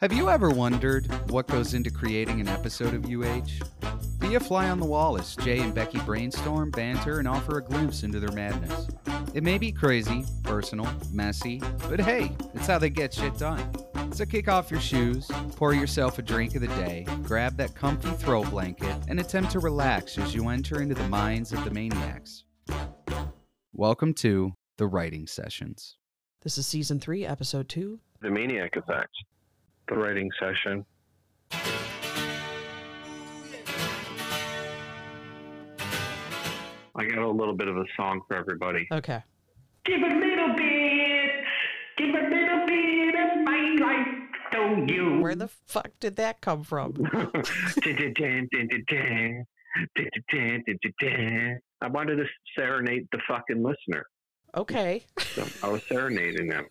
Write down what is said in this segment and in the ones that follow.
Have you ever wondered what goes into creating an episode of UH? Be a fly on the wall as Jay and Becky brainstorm, banter, and offer a glimpse into their madness. It may be crazy, personal, messy, but hey, it's how they get shit done. So kick off your shoes, pour yourself a drink of the day, grab that comfy throw blanket, and attempt to relax as you enter into the minds of the maniacs. Welcome to the Writing Sessions. This is season three, episode two. The Maniac Effect, the writing session. I got a little bit of a song for everybody. Okay. Give a little bit, give a little bit of my life to you. Where the fuck did that come from? I wanted to serenade the fucking listener. Okay. So I was serenading them.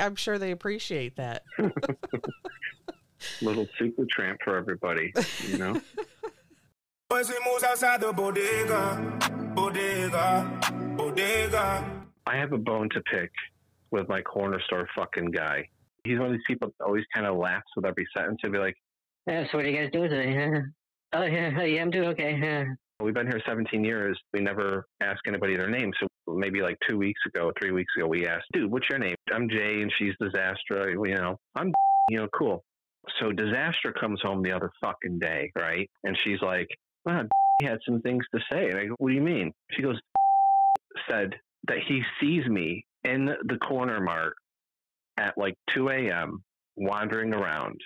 I'm sure they appreciate that. Little Supertramp for everybody, you know? Once we moves outside the bodega, bodega, bodega. I have a bone to pick with my corner store fucking guy. He's one of these people that always kind of laughs with every sentence. He'll be like, Yeah, so what are you guys doing today? oh, yeah, yeah, I'm doing okay. Yeah. We've been here 17 years. We never ask anybody their name. So maybe like two weeks ago, three weeks ago, we asked, dude, what's your name? I'm Jay and she's Disaster. You know, I'm, you know, cool. So Disaster comes home the other fucking day, right? And she's like, wow, ah, he had some things to say. And I go, what do you mean? She goes, said that he sees me in the corner mart at like 2 a.m. wandering around.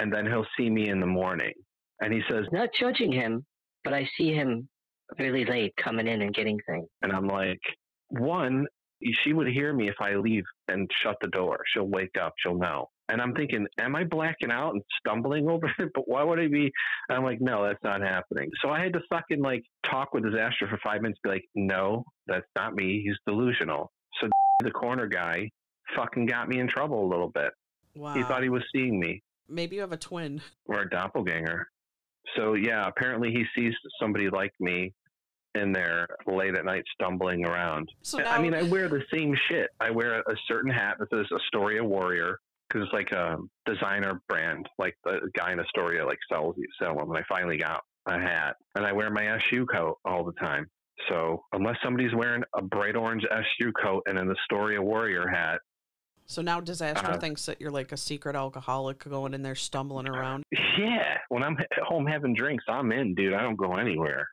And then he'll see me in the morning. And he says, Not judging him, but I see him really late coming in and getting things. And I'm like, one, she would hear me if I leave and shut the door. She'll wake up, she'll know. And I'm thinking, am I blacking out and stumbling over it? But why would I be? I'm like, no, that's not happening. So I had to fucking like talk with Disaster for five minutes, be like, no, that's not me. He's delusional. So the corner guy fucking got me in trouble a little bit. Wow. He thought he was seeing me Maybe you have a twin. or a doppelganger. So yeah, apparently he sees somebody like me in there late at night stumbling around. So I mean, I wear the same shit. I wear a certain hat that says Astoria Warrior because it's like a designer brand. Like the guy in Astoria like sells sell them. And I finally got a hat, and I wear my SU coat all the time. So unless somebody's wearing a bright orange SU coat and an Astoria Warrior hat, So now Disaster Uh, thinks that you're like a secret alcoholic going in there stumbling around. yeah, when I'm at home having drinks, I'm in, dude. I don't go anywhere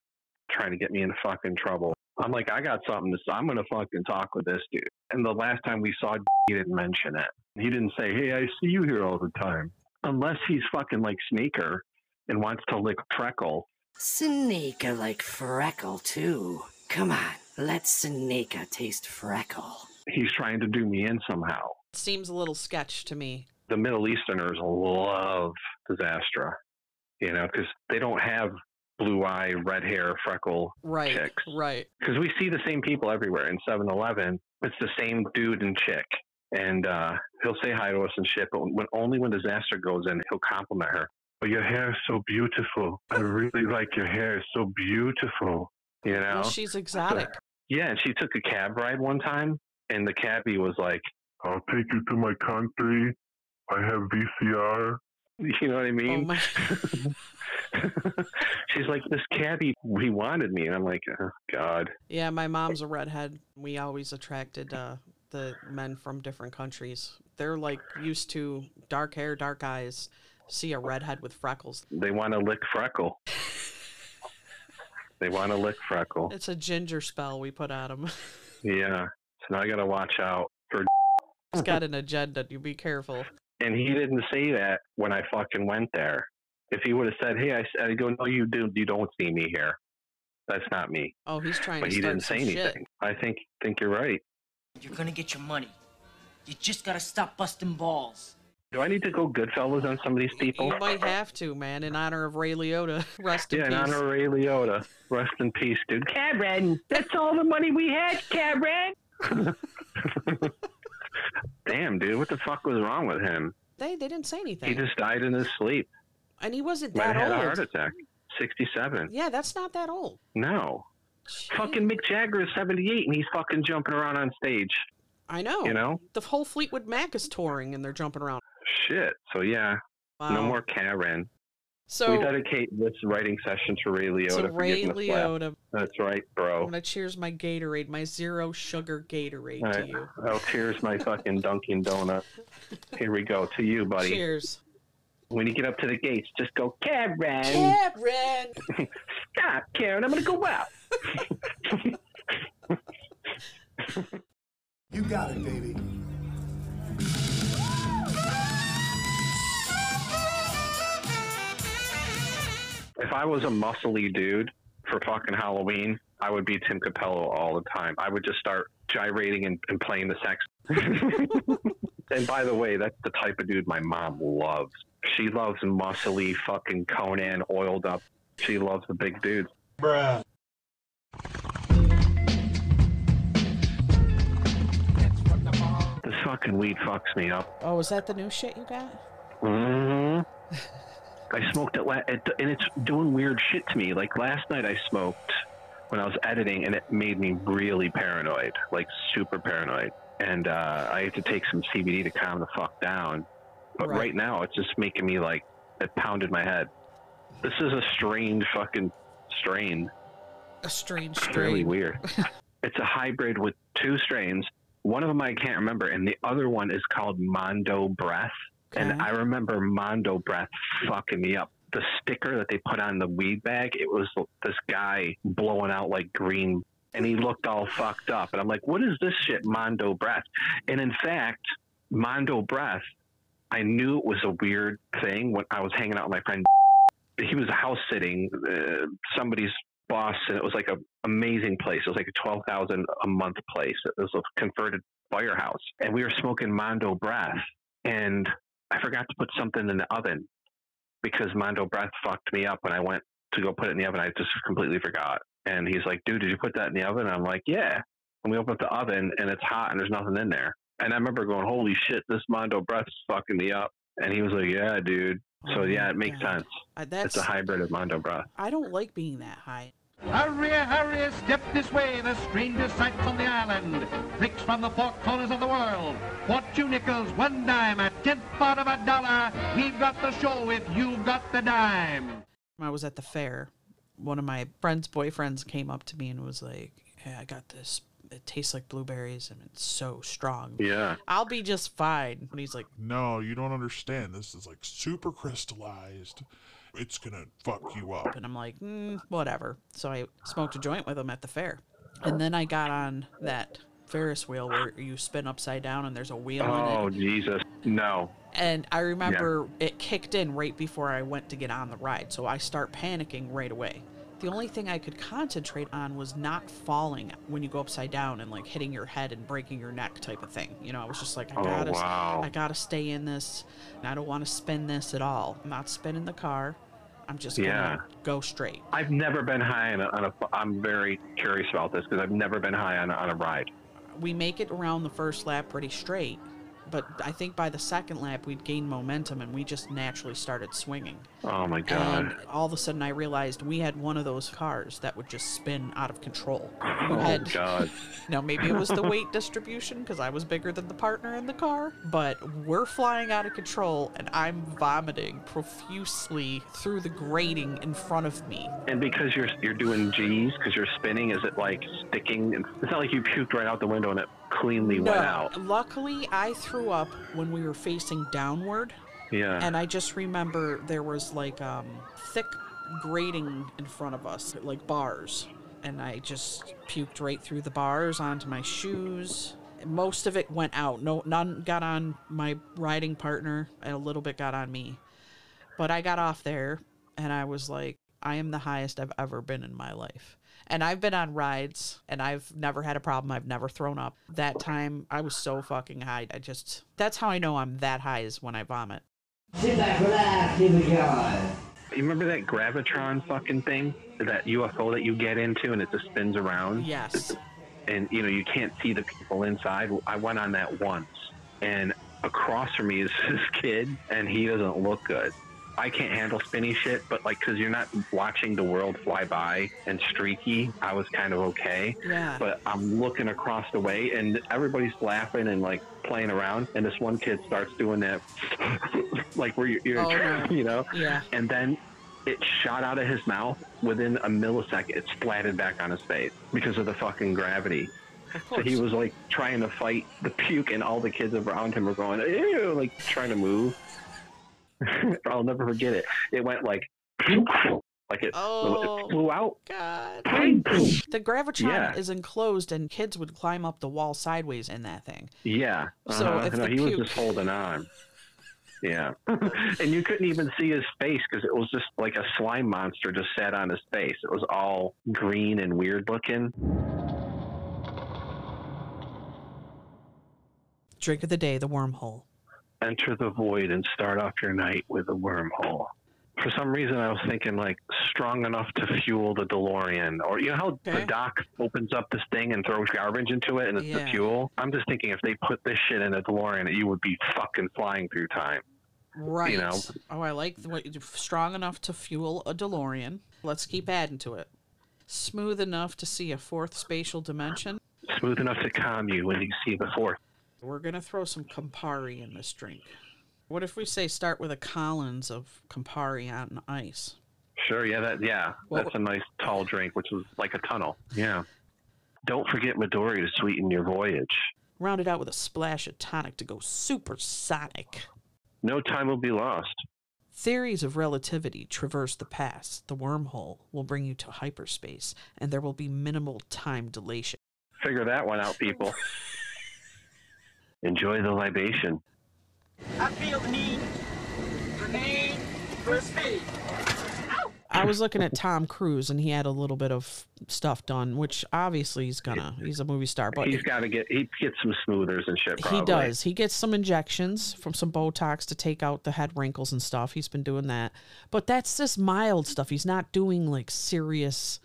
trying to get me in fucking trouble. I'm like, I got something to say. I'm going to fucking talk with this dude. And the last time we saw, he didn't mention it. He didn't say, hey, I see you here all the time. Unless he's fucking like Sneaker and wants to lick Freckle. Sneaker like Freckle, too. Come on, let Sneaker taste Freckle. He's trying to do me in somehow. Seems a little sketch to me. The Middle Easterners love Disastra, you know, because they don't have blue eye, red hair, freckle Right. chicks. Right. because we see the same people everywhere in 7-Eleven. It's the same dude and chick, and uh, he'll say hi to us and shit. But when only when disaster goes in, he'll compliment her. Oh, your hair is so beautiful. I really like your hair. It's so beautiful. You know? Well, she's exotic. yeah, and she took a cab ride one time, and the cabbie was like, "I'll take you to my country. I have VCR." You know what I Oh mean? my. She's like, "This cabbie, he wanted me," and I'm like, oh, "God." Yeah, my mom's a redhead. We always attracted uh, the men from different countries. They're like used to dark hair, dark eyes. See a redhead with freckles. They want to lick Freckle. they want to lick Freckle. It's a ginger spell we put on them. Yeah. So now I got to watch out for. He's got an agenda. You be careful. And he didn't say that when I fucking went there. If he would have said, "Hey," I, s- I go, "No, you do. You don't see me here. That's not me." Oh, he's trying But to he start didn't say some anything. shit. I think think you're right. You're gonna get your money. You just gotta stop busting balls. Do I need to go Goodfellas on some of these people? You might have to, man, in honor of Ray Liotta. Rest in Yeah, in peace. honor of Ray Liotta. Rest in peace, dude. Karen, that's all the money we had, Karen. Damn, dude, what the fuck was wrong with him? They they didn't say anything. He just died in his sleep. and he wasn't that Might have had a old. heart attack. 67. Yeah, that's not that old. No. Jeez. Fucking Mick Jagger is 78 and he's fucking jumping around on stage. I know. You know? The whole Fleetwood Mac is touring and they're jumping around. Shit. So yeah, Wow. no more Karen. So, we dedicate this writing session to Ray Liotta to Ray giving us laugh. Liotta, That's right, bro. I'm bro. gonna cheers my Gatorade, my zero sugar Gatorade All to right. you. Oh, here's my fucking Dunkin' Donut. Here we go to you, buddy. Cheers. When you get up to the gates, just go, Karen. Karen. Stop, Karen. I'm gonna go out. You got it, baby. If I was a muscly dude for fucking Halloween, I would be Tim Cappello all the time. I would just start gyrating and, and playing the sax. and by the way, that's the type of dude my mom loves. She loves muscly fucking Conan oiled up. She loves the big dudes. Bruh. This fucking weed fucks me up. Oh, is that the new shit you got? hmm I smoked it, la- it, and it's doing weird shit to me. Like last night, I smoked when I was editing, and it made me really paranoid, like super paranoid. And uh, I had to take some CBD to calm the fuck down. But Right. right, now, it's just making me like it pounded my head. This is a strange fucking strain. A strange strain. It's really weird. it's a hybrid with two strains. One of them I can't remember, and the other one is called Mondo Breath. And I remember Mondo Breath fucking me up. The sticker that they put on the weed bag, it was this guy blowing out like green, and he looked all fucked up. And I'm like, what is this shit, Mondo Breath? And in fact, Mondo Breath, I knew it was a weird thing when I was hanging out with my friend. He was house sitting uh, somebody's boss, and it was like a amazing place. It was like a twelve thousand a month place. It was a converted firehouse, and we were smoking Mondo Breath, and I forgot to put something in the oven because Mondo Breath fucked me up when I went to go put it in the oven. I just completely forgot. And he's like, dude, did you put that in the oven? I'm like, yeah. And we open up the oven and it's hot and there's nothing in there. And I remember going, holy shit, this Mondo Breath is fucking me up. And he was like, yeah, dude. So Oh yeah, it makes God. sense. Uh, that's It's a hybrid of Mondo Breath. I don't like being that high. Hurry, hurry, step this way, the strangest sights on the island. Freaks from the four corners of the world. For two nickels, one dime, a tenth part of a dollar. We've got the show if you've got the dime. I was at the fair. One of my friend's boyfriends came up to me and was like, "Hey, I got this. It tastes like blueberries and it's so strong. Yeah. I'll be just fine." And he's like, No, you don't understand. This is like super crystallized. It's gonna fuck you up. and I'm like, mm, whatever. So I smoked a joint with him at the fair, and then I got on that Ferris wheel where you spin upside down and there's a wheel in Oh, it. Jesus. No. And I remember it kicked in right before I went to get on the ride, so I start panicking right away. The only thing I could concentrate on was not falling when you go upside down and like hitting your head and breaking your neck type of thing. You know, I was just like, I Oh, gotta, wow. I gotta stay in this, and I don't want to spin this at all. I'm not spinning the car. I'm just gonna go straight. I've never been high on a, on a I'm very curious about this because I've never been high on a, on a ride. we make it around the first lap pretty straight, but I think by the second lap we'd gained momentum and we just naturally started swinging. Oh my God. And all of a sudden I realized we had one of those cars that would just spin out of control. Oh had, God. now maybe it was the weight distribution because I was bigger than the partner in the car, but we're flying out of control and I'm vomiting profusely through the grating in front of me. And because you're you're doing G's because you're spinning, is it like sticking? It's not like you puked right out the window and it cleanly went out. Luckily, I threw up when we were facing downward. Yeah. And I just remember there was like um thick grating in front of us, like bars. And I just puked right through the bars onto my shoes. Most of it went out. No none got on my riding partner and a little bit got on me. But I got off there and I was like, I am the highest I've ever been in my life. And I've been on rides and I've never had a problem. I've never thrown up. That time I was so fucking high. I just that's how I know I'm that high is when I vomit. Sit back, relax, here we go. You remember that gravitron fucking thing, that UFO that you get into and it just spins around, Yes. and you know you can't see the people inside. I went on that once, and across from me is this kid, and he doesn't look good. I can't handle spinny shit, but like, cause you're not watching the world fly by and streaky, I was kind of okay. Yeah. But I'm looking across the way and everybody's laughing and like playing around. And this one kid starts doing that, like where you're, you're Oh, you know? Yeah. And then it shot out of his mouth within a millisecond. It splatted back on his face because of the fucking gravity. So he was like trying to fight the puke, and all the kids around him were going, ew, like trying to move. I'll never forget it. It went like, like it, Oh. it flew out. God. The gravitron Yeah. is enclosed, and kids would climb up the wall sideways in that thing. Yeah. So uh-huh. if no, he was just holding on. Yeah. and you couldn't even see his face because it was just like a slime monster just sat on his face. It was all green and weird looking. Drink of the day, the wormhole. Enter the void and start off your night with a wormhole. For some reason, I was thinking like strong enough to fuel the DeLorean, or you know how Okay. the doc opens up this thing and throws garbage into it and it's the fuel. I'm just thinking if they put this shit in a DeLorean, you would be fucking flying through time. Right. You know. Oh, I like the way strong enough to fuel a DeLorean. Let's keep adding to it. Smooth enough to see a fourth spatial dimension. Smooth enough to calm you when you see the fourth. We're gonna throw some Campari in this drink. What if we say start with a Collins of Campari on ice? Sure, yeah, that yeah, Well- that's a nice tall drink, which is like a tunnel. Yeah. Don't forget Midori to sweeten your voyage. Round it out with a splash of tonic to go supersonic. No time will be lost. Theories of relativity traverse the past. The wormhole will bring you to hyperspace, and there will be minimal time dilation. Figure that one out, people. Enjoy the libation. I feel the need for need for speed. I was looking at Tom Cruise, and he had a little bit of stuff done, which obviously he's gonna. He's a movie star, but He's got to get he gets some smoothers and shit. Probably. he does. He gets some injections from some Botox to take out the head wrinkles and stuff. He's been doing that, but that's just mild stuff. He's not doing like serious.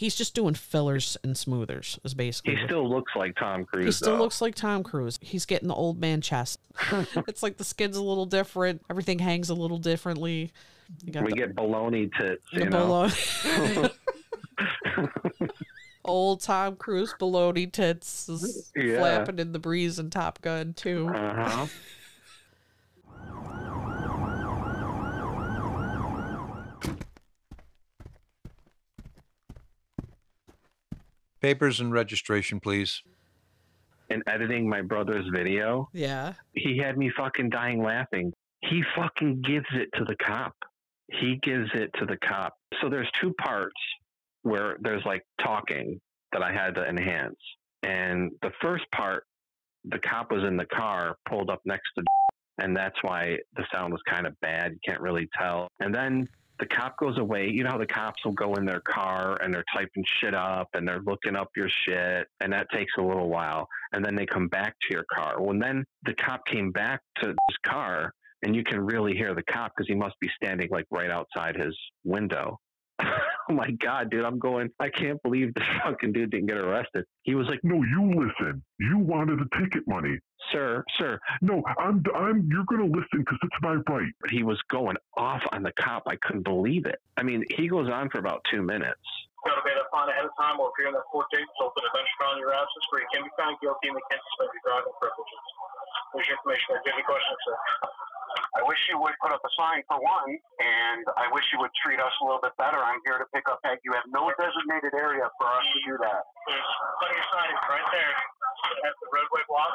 He's just doing fillers and smoothers. Is basically. He still looks like Tom Cruise. He still though. looks like Tom Cruise. He's getting the old man chest. it's like the skin's a little different. Everything hangs a little differently. We the, get baloney tits. the You know. old Tom Cruise baloney tits is Yeah. flapping in the breeze in Top Gun too. Uh Papers and registration, please. And editing my brother's video, Yeah. he had me fucking dying laughing. He fucking gives it to the cop. He gives it to the cop. So there's two parts where there's like talking that I had to enhance. And the first part, the cop was in the car, pulled up next to, and that's why the sound was kind of bad. You can't really tell. And then the cop goes away. You know how the cops will go in their car and they're typing shit up and they're looking up your shit, and that takes a little while. And then they come back to your car. When then the cop came back to his car, and you can really hear the cop because he must be standing like right outside his window. Oh my god, dude! I'm going. I can't believe this fucking dude didn't get arrested. He was like, No, you listen. You wanted the ticket money. "Sir, sir." No, I'm, I'm. You're gonna listen because it's my right. He was going off on the cop. I couldn't believe it. I mean, he goes on for about two minutes. Go to bed upon ahead of time or appear in the court date resulting in a bench trial in your absence where you can be found guilty and they can suspend your driving privileges. There's your information. Do you have any questions, sir? I wish you would put up a sign for one, and I wish you would treat us a little bit better. I'm here to pick up egg. You have no designated area for us to do that. There's plenty of signage right there at the roadway block.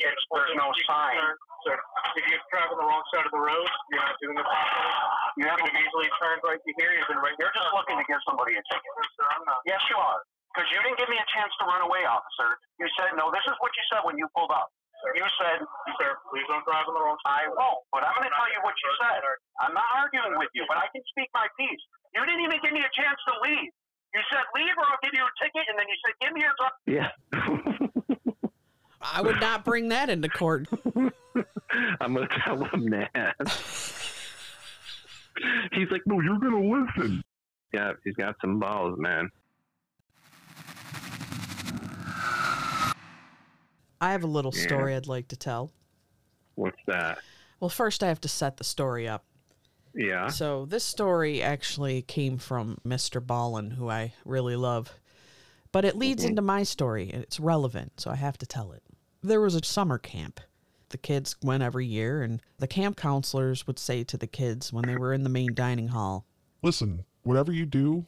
Yes, there's no sign. Sir, if you're traveling the wrong side of the road, you're not doing it properly. You have could have easily turned right to here. You've been right You're just looking to give somebody a ticket. Sir, I'm not. Yes, you are. Because you didn't give me a chance to run away, officer. You said, no, this is what you said when you pulled up. You said, Sir, please don't drive on the wrong I won't, but I'm going to tell you what you said. I'm not arguing with you, but I can speak my piece. You didn't even give me a chance to leave. You said, leave or I'll give you a ticket, and then you said, give me your driver's Yeah. I would not bring that into court. I'm gonna tell him that. He's like, No, you're gonna listen. yeah, he's got some balls, man. I have a little Yeah. story I'd like to tell. What's that? Well, first I have to set the story up. Yeah. So this story actually came from MrBallen, who I really love. But it leads mm-hmm. into my story and it's relevant, so I have to tell it. There was a summer camp. The kids went every year and the camp counselors would say to the kids when they were in the main dining hall, Listen, whatever you do,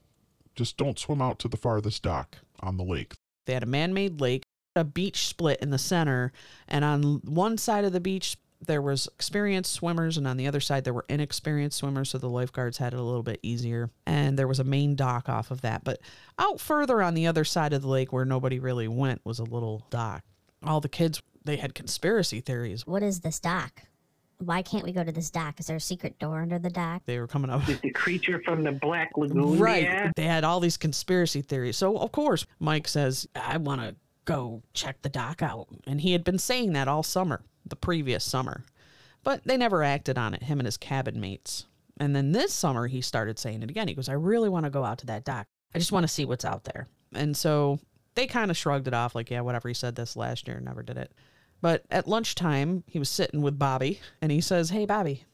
just don't swim out to the farthest dock on the lake. They had a man made lake, a beach split in the center, and on one side of the beach, there was experienced swimmers, and on the other side, there were inexperienced swimmers, so the lifeguards had it a little bit easier. And there was a main dock off of that. But out further on the other side of the lake, where nobody really went, was a little dock. All the kids, they had conspiracy theories. What is this dock? Why can't we go to this dock? Is there a secret door under the dock? They were coming up. Is the creature from the Black Lagoon? Right. Yeah. They had all these conspiracy theories. So, of course, Mike says, I want to go check the dock out. And he had been saying that all summer, the previous summer. But they never acted on it, him and his cabin mates. And then this summer, he started saying it again. He goes, I really want to go out to that dock. I just want to see what's out there. And so they kind of shrugged it off, like, yeah, whatever. He said this last year, never did it. But at lunchtime, he was sitting with Bobby and he says, Hey, Bobby,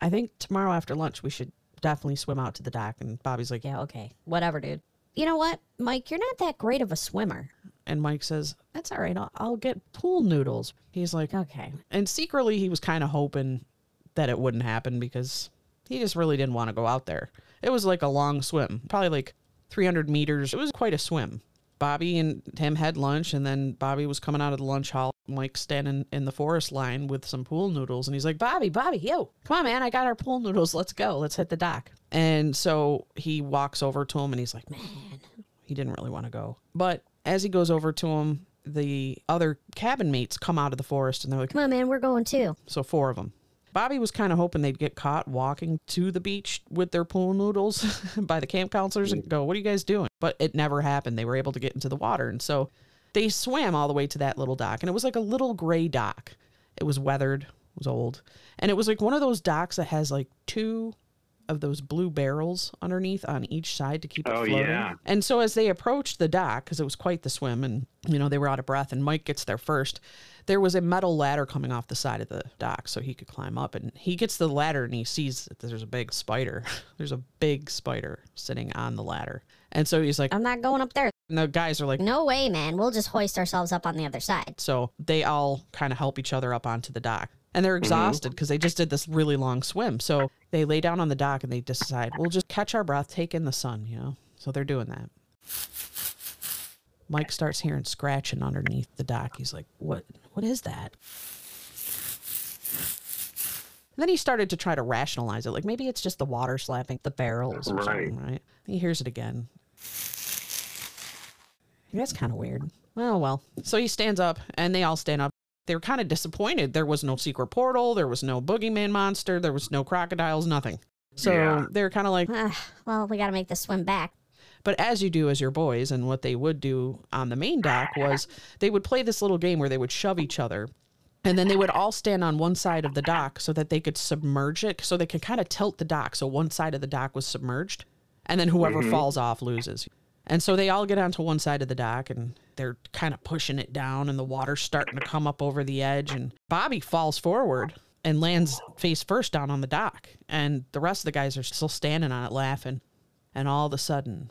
I think tomorrow after lunch we should definitely swim out to the dock. And Bobby's like, Yeah, okay. Whatever, dude. You know what, Mike? You're not that great of a swimmer. And Mike says, That's all right. I'll, I'll get pool noodles. He's like, Okay. And secretly, he was kind of hoping that it wouldn't happen because he just really didn't want to go out there. It was like a long swim, probably like 300 meters. It was quite a swim. Bobby and him had lunch, and then Bobby was coming out of the lunch hall. Mike standing in the forest line with some pool noodles, and he's like, Bobby, Bobby, yo, come on, man, I got our pool noodles. Let's go. Let's hit the dock. And so he walks over to him, and he's like, man, he didn't really want to go. But as he goes over to him, the other cabin mates come out of the forest, and they're like, Come on, man. We're going too. so four of them. Bobby was kind of hoping they'd get caught walking to the beach with their pool noodles by the camp counselors and go, What are you guys doing? But it never happened. They were able to get into the water. And so they swam all the way to that little dock. And it was like a little gray dock. It was weathered, it was old. And it was like one of those docks that has like two of those blue barrels underneath on each side to keep it Oh, floating. yeah. And so as they approached the dock, because it was quite the swim, and you know they were out of breath, and Mike gets there first. There was a metal ladder coming off the side of the dock, so he could climb up. And he gets the ladder, and he sees that there's a big spider. there's a big spider sitting on the ladder, and so he's like, I'm not going up there. and the guys are like, No way, man. We'll just hoist ourselves up on the other side. so they all kind of help each other up onto the dock. And they're mm-hmm. exhausted because they just did this really long swim. So they lay down on the dock and they decide, we'll just catch our breath, take in the sun, you know? So they're doing that. Mike starts hearing scratching underneath the dock. He's like, what what is that? And then he started to try to rationalize it. Like maybe it's just the water slapping the barrels or Right. something, right? He hears it again. That's kind of weird. Well, well. So he stands up and they all stand up. They were kind of disappointed. There was no secret portal, there was no boogeyman monster, there was no crocodiles, nothing. So Yeah. they're kind of like, Ah, well, we got to make this swim back. but as you do as your boys, and what they would do on the main dock was they would play this little game where they would shove each other. And then they would all stand on one side of the dock so that they could submerge it, so they could kind of tilt the dock. So one side of the dock was submerged, and then whoever Mhm. falls off loses. And so they all get onto one side of the dock and they're kind of pushing it down, and the water's starting to come up over the edge. And Bobby falls forward and lands face first down on the dock. And the rest of the guys are still standing on it laughing. And all of a sudden,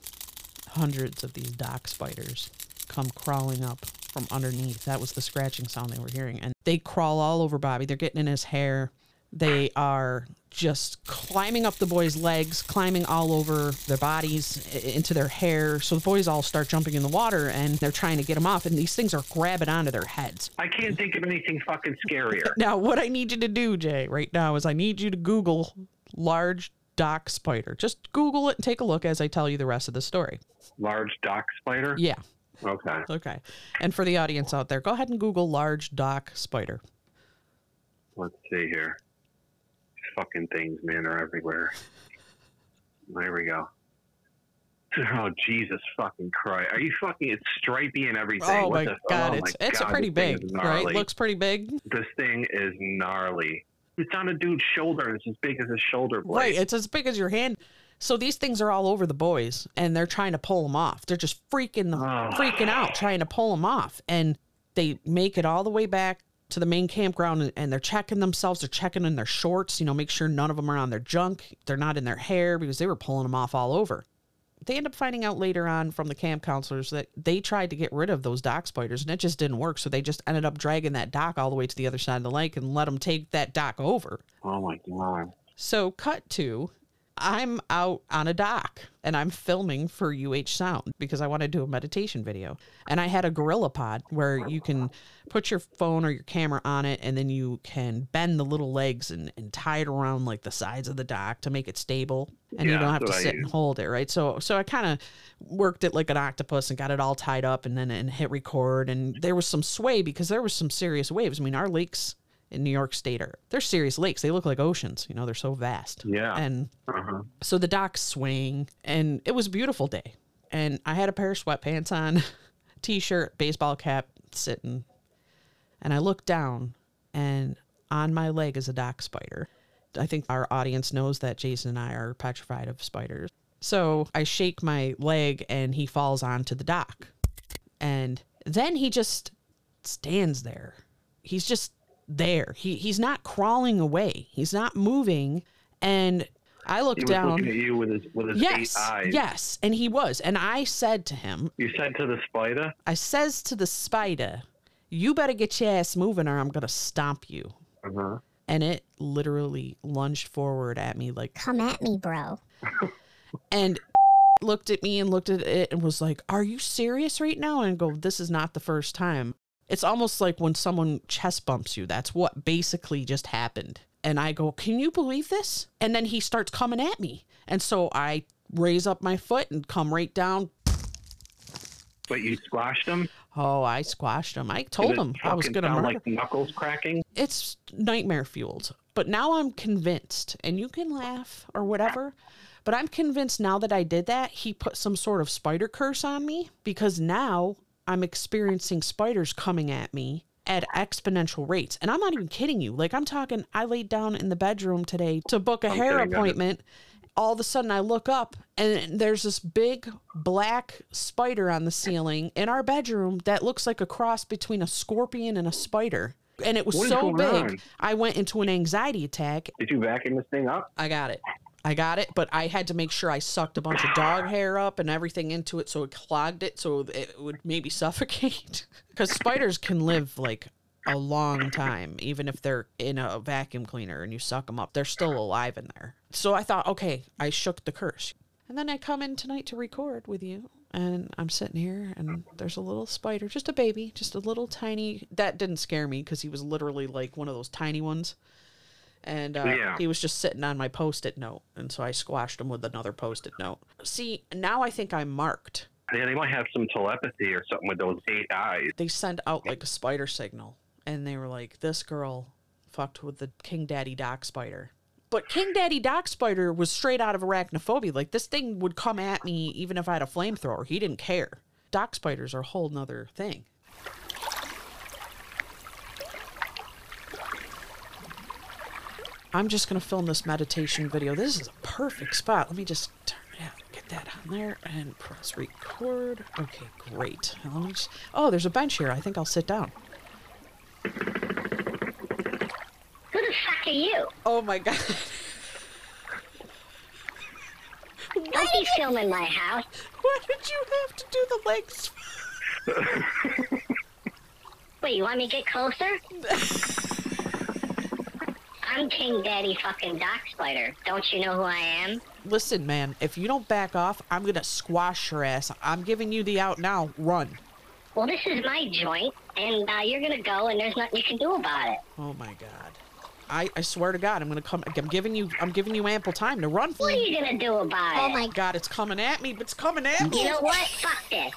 hundreds of these dock spiders come crawling up from underneath. That was the scratching sound they were hearing. And they crawl all over Bobby. They're getting in his hair. They are just climbing up the boys' legs, climbing all over their bodies, into their hair. So the boys all start jumping in the water and they're trying to get them off. And these things are grabbing onto their heads. I can't think of anything fucking scarier. Now, what I need you to do, Jay, right now is I need you to Google large dock spider. Just Google it and take a look as I tell you the rest of the story. Large dock spider? Yeah. Okay. Okay. And for the audience out there, go ahead and Google large dock spider. Let's see here. Fucking things, man, are everywhere. There we go. Oh Jesus fucking Christ! Are you fucking? It's stripy and everything. Oh What my the- god, oh it's my it's a God, pretty big, right? Looks pretty big. This thing is gnarly. It's on a dude's shoulder, it's as big as his shoulder blade. Right, it's as big as your hand. So these things are all over the boys, and they're trying to pull them off. They're just freaking the oh. freaking out, trying to pull them off, and they make it all the way back to the main campground and, and they're checking themselves. They're checking in their shorts, you know, make sure none of them are on their junk. They're not in their hair because they were pulling them off all over. They end up finding out later on from the camp counselors that they tried to get rid of those dock spiders and it just didn't work. So they just ended up dragging that dock all the way to the other side of the lake and let them take that dock over. Oh my god. So, cut to I'm out on a dock and I'm filming for UH Sound because I want to do a meditation video. And I had a GorillaPod where you can put your phone or your camera on it and then you can bend the little legs and, and tie it around like the sides of the dock to make it stable. And you don't have to sit and hold it, right? So so I kind of worked it like an octopus and got it all tied up and then and hit record and there was some sway because there was some serious waves. I mean, our lakes in New York State are they're serious lakes. They look like oceans, you know, they're so vast. Yeah. And Uh-huh. so the docks swing and it was a beautiful day. And I had a pair of sweatpants on, t-shirt, baseball cap, sitting. And I looked down and on my leg is a dock spider. I think our audience knows that Jason and I are petrified of spiders. So I shake my leg and he falls onto the dock. And then he just stands there. He's just there. He he's not crawling away. He's not moving. And I look He was down. looking at you with his with his yes, eyes. yes, and he was. And I said to him, You said to the spider, I says to the spider, "You better get your ass moving, or I'm gonna stomp you." uh-huh. And it literally lunged forward at me like, Come at me, bro. and looked at me and looked at it and was like, "Are you serious right now?" And I go, "This is not the first time." It's almost like when someone chest bumps you. That's what basically just happened. And I go, "Can you believe this?" And then he starts coming at me. And so I raise up my foot and come right down. but you squashed him. Oh, I squashed him. I told him I was going to murder. like knuckles cracking. it's nightmare fueled. But now I'm convinced, and you can laugh or whatever, but I'm convinced now that I did that, he put some sort of spider curse on me because now I'm experiencing spiders coming at me at exponential rates. And I'm not even kidding you. Like, I'm talking, I laid down in the bedroom today to book a I'm hair got it. appointment. All of a sudden, I look up and there's this big black spider on the ceiling in our bedroom that looks like a cross between a scorpion and a spider. And it was What so big, on? I went into an anxiety attack. Did you vacuum this thing up? I got it. I got it, but I had to make sure I sucked a bunch of dog hair up and everything into it so it clogged it so it would maybe suffocate. Because spiders can live like a long time, even if they're in a vacuum cleaner and you suck them up. They're still alive in there. So I thought, okay, I shook the curse. And then I come in tonight to record with you, and I'm sitting here, and there's a little spider, just a baby, just a little tiny. That didn't scare me because he was literally like one of those tiny ones. And uh, Yeah. he was just sitting on my post it note. And so I squashed him with another post it note. See, now I think I'm marked. Yeah, they might have some telepathy or something with those eight eyes. They send out like a spider signal, and they were like, this girl fucked with the King Daddy Dock spider. But King Daddy Dock Spider was straight out of arachnophobia. Like this thing would come at me even if I had a flamethrower. He didn't care. Dock spiders are a whole nother thing. I'm just gonna film this meditation video. This is a perfect spot. Let me just turn yeah, get that on there and press record. Okay, great. Let me just, oh, there's a bench here. I think I'll sit down. Who the fuck are you? Oh my god. Don't be filming my house. Why did you have to do the legs? Wait, you want me to get closer? I'm King Daddy fucking Dock Spider. Don't you know who I am? Listen, man, if you don't back off, I'm gonna squash your ass. I'm giving you the out now. Run. Well, this is my joint, and uh, you're gonna go, and there's nothing you can do about it. Oh my god. I, I swear to God, I'm gonna come. I'm giving you. I'm giving you ample time to run. What are you gonna do about Oh it? Oh my God, it's coming at me. It's coming at me. You know what? Fuck this.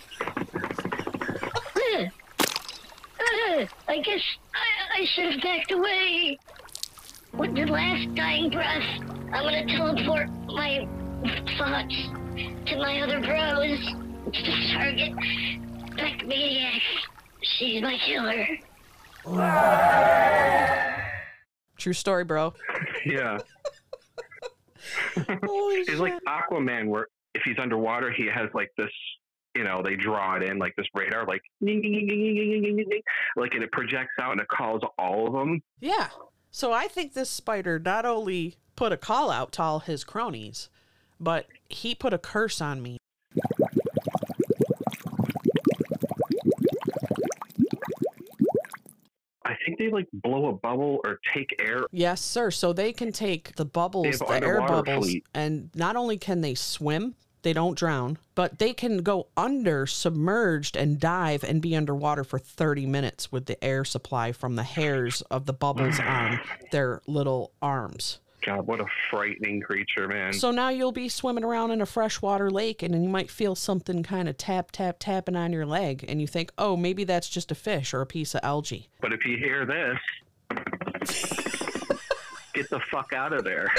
Ugh. Ugh. I guess I, I should have backed away. With the last dying breath, I'm gonna teleport my thoughts to my other bros. To target Beck Maniac. She's my killer. True story, bro. Yeah. he's like Aquaman, where if he's underwater, he has like this you know, they draw it in like this radar, like like, and it projects out and it calls all of them. Yeah. So I think this spider not only put a call out to all his cronies, but he put a curse on me. I think they like blow a bubble or take air. Yes, sir. So they can take the bubbles, the air bubbles, fleet. and not only can they swim, they don't drown, but they can go under, submerged, and dive and be underwater for 30 minutes with the air supply from the hairs of the bubbles on their little arms. God, what a frightening creature, man. So now you'll be swimming around in a freshwater lake and then you might feel something kind of tap, tap, tapping on your leg. And you think, oh, maybe that's just a fish or a piece of algae. But if you hear this, get the fuck out of there.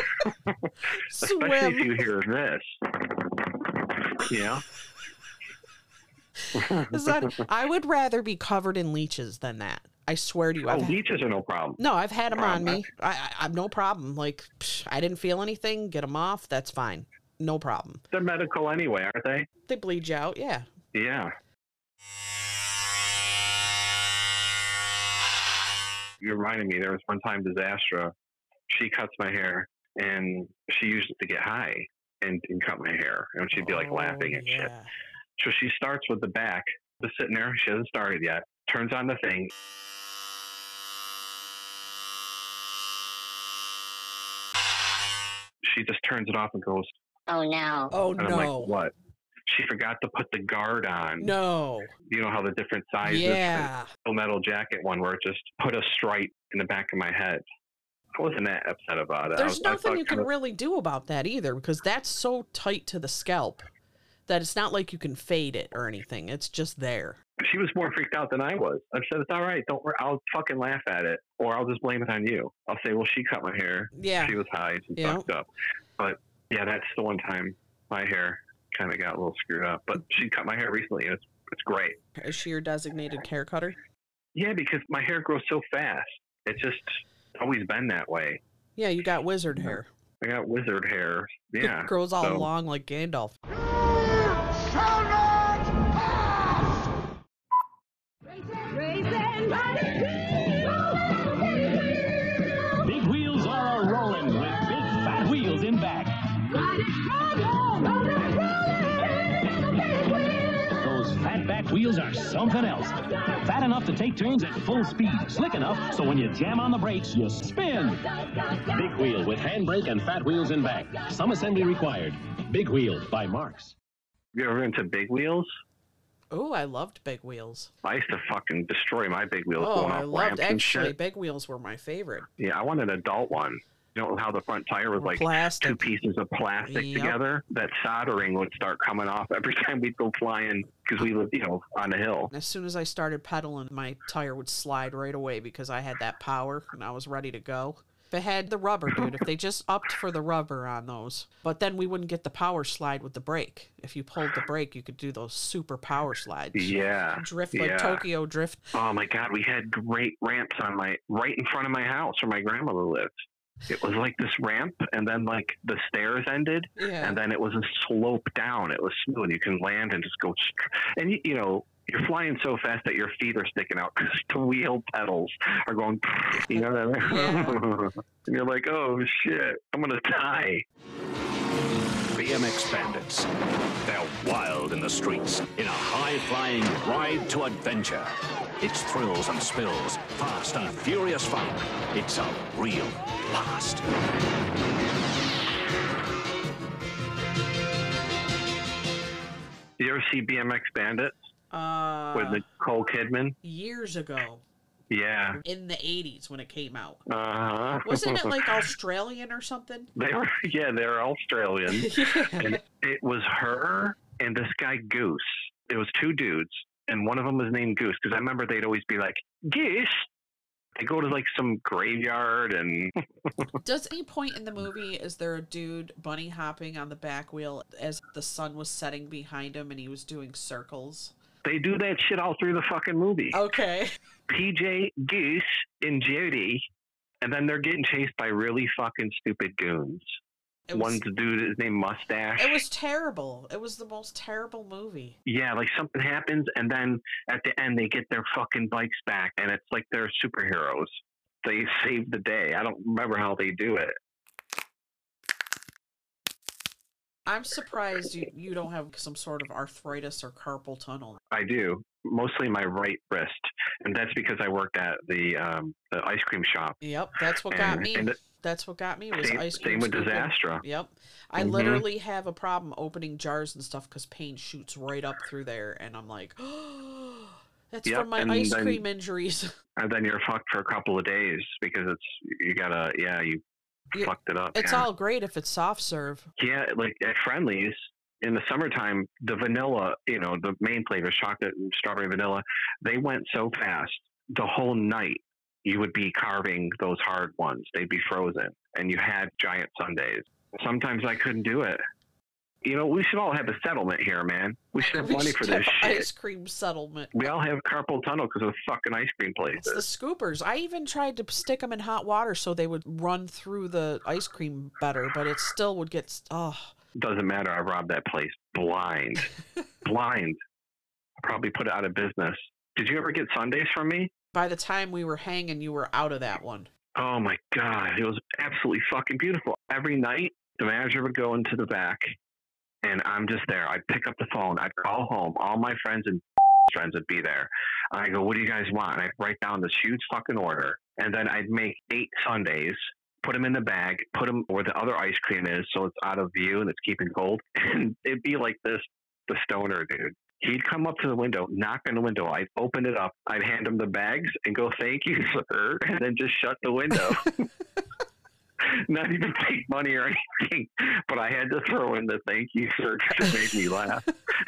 Especially if you hear this. Yeah. Is that, I would rather be covered in leeches than that. I swear to you. oh, I've, leeches are no problem. no, I've had them on me. I, I, I've no problem. Like, psh, I didn't feel anything. Get them off. That's fine. No problem. They're medical anyway, aren't they? They bleed you out. Yeah. Yeah. You reminded me, there was one time Disastra, she cuts my hair and she used it to get high and, and cut my hair. And she'd be like laughing and shit. Oh, so she starts with the back, just sitting there. She hasn't started yet. Turns on the thing. She just turns it off and goes, Oh no. Oh and I'm like, what? She forgot to put the guard on. No. You know how the different sizes? Yeah. The metal jacket one where it just put a stripe in the back of my head. Wasn't that upset about it. There's was- nothing you can kinda- really do about that either because that's so tight to the scalp that it's not like you can fade it or anything. It's just there. She was more freaked out than I was. I said, "It's all right. Don't worry. I'll fucking laugh at it, or I'll just blame it on you. I'll say, well, she cut my hair. Yeah. She was high and Yeah. fucked up. But yeah, that's the one time my hair kind of got a little screwed up. But she cut my hair recently, and it's it's great. Is she your designated hair cutter? Yeah, because my hair grows so fast. It's just always been that way. Yeah, you got wizard hair. I got wizard hair. Yeah, It grows all so- long like Gandalf. Fat wheels are something else. Fat enough to take turns at full speed. Slick enough so when you jam on the brakes, you spin. Big wheel with handbrake and fat wheels in back. Some assembly required. Big wheel by Marx. You ever into big wheels? Oh, I loved big wheels. I used to fucking destroy my big wheels Oh, going I off loved ramps and actually shit. big wheels were my favorite. Yeah, I want an adult one. You know how the front tire was like Plastic. two pieces of plastic Yep. together? That soldering would start coming off every time we'd go flying because we lived, you know, on a hill. As soon as I started pedaling, my tire would slide right away because I had that power and I was ready to go. If it had the rubber, dude, if they just upped for the rubber on those, but then we wouldn't get the power slide with the brake. If you pulled the brake, you could do those super power slides. Yeah. Drift like yeah. Tokyo Drift. Oh my God, we had great ramps on my right in front of my house where my grandmother lived. It was like this ramp, and then like the stairs ended, Yeah. and then it was a slope down. It was smooth. And you can land and just go, str- and you, you know. You're flying so fast that your feet are sticking out because the wheel pedals are going, you know, and you're like, oh shit, I'm gonna die. BMX bandits. They're wild in the streets in a high-flying ride to adventure. It's thrills and spills, fast and furious fun. It's a real blast. You ever see BMX Bandits Uh, with Nicole Kidman? years ago Yeah. in the 80s when it came out. Uh huh. Wasn't it like Australian or something? They were, yeah, they're Australian. and it was her and this guy Goose. It was two dudes, and one of them was named Goose because I remember they'd always be like, Goose. They go to like some graveyard and Does any point in the movie is there a dude bunny hopping on the back wheel as the sun was setting behind him and he was doing circles? They do that shit all through the fucking movie. Okay. PJ, Goose, and Jody, and then they're getting chased by really fucking stupid goons. It was- One's dude, is named Mustache. It was terrible. It was the most terrible movie. Yeah, like something happens, and then at the end they get their fucking bikes back, and it's like they're superheroes. They save the day. I don't remember how they do it. I'm surprised you, you don't have some sort of arthritis or carpal tunnel. I do mostly my right wrist, and that's because I worked at the um, the ice cream shop. Yep, that's what got me. and it- That's what got me was Same- ice cream. same with Disaster. Yep, I Mhm. literally have a problem opening jars and stuff because pain shoots right up through there, and I'm like, that's Yep, from my and ice then- cream injuries. And then you're fucked for a couple of days because it's you gotta yeah You- fucked it up. It's yeah. all great if it's soft serve. Yeah, like at Friendly's in the summertime, the vanilla, you know, the main flavor, chocolate and strawberry vanilla, they went so fast. The whole night, you would be carving those hard ones. They'd be frozen, and you had giant sundaes. Sometimes I couldn't do it. You know, we should all have a settlement here, man. We should have We money should for this shit. Ice cream settlement. We all have carpal tunnel because of fucking ice cream It's the scoopers. I even tried to stick them in hot water so they would run through the ice cream better, but it still would get. Oh, Doesn't matter. I robbed that place blind. blind. I probably put it out of business. Did you ever get Sundays from me? by the time we were hanging, you were out of that one. Oh my god, it was absolutely fucking beautiful. Every night, the manager would go into the back, and I'm just there. I'd pick up the phone. I'd call home. All my friends and friends would be there. I go, "What do you guys want?" And I'd write down this huge fucking order, and then I'd make eight Sundays. Put them in the bag, put them where the other ice cream is, so it's out of view and it's keeping cold. And it'd be like this, the stoner dude. He'd come up to the window, knock on the window. I'd open it up. I'd hand him the bags and go, "Thank you, sir," and then just shut the window. Not even take money or anything, but I had to throw in the "Thank you, sir" because it made me laugh.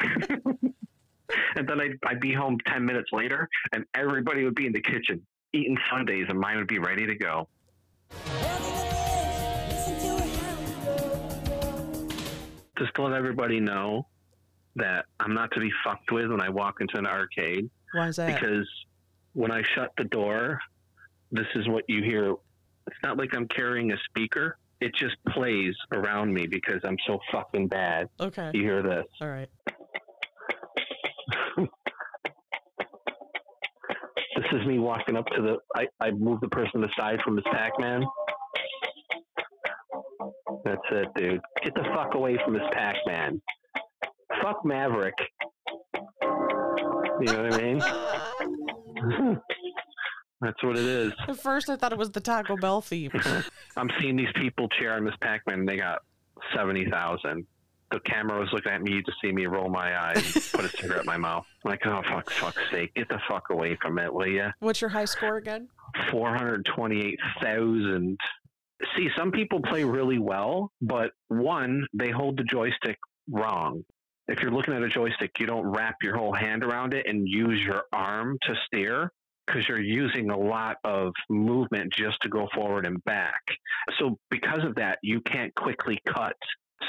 and then I'd, I'd be home ten minutes later, and everybody would be in the kitchen eating Sundays, and mine would be ready to go. Just to let everybody know that I'm not to be fucked with when I walk into an arcade. Why is that? Because when I shut the door, this is what you hear. It's not like I'm carrying a speaker. It just plays around me because I'm so fucking bad. Okay. You hear this? All right. This is me walking up to the. I, I move the person aside from his Pac Man. That's it, dude. Get the fuck away from Miss Pac Man. Fuck Maverick. You know what I mean? That's what it is. At first, I thought it was the Taco Bell theme. I'm seeing these people cheering Miss Pac Man they got 70,000. The camera was looking at me to see me roll my eyes, put a cigarette in my mouth. I'm like, oh, fuck, fuck's sake. Get the fuck away from it, will ya? What's your high score again? 428,000. See, some people play really well, but one, they hold the joystick wrong. If you're looking at a joystick, you don't wrap your whole hand around it and use your arm to steer because you're using a lot of movement just to go forward and back. So, because of that, you can't quickly cut.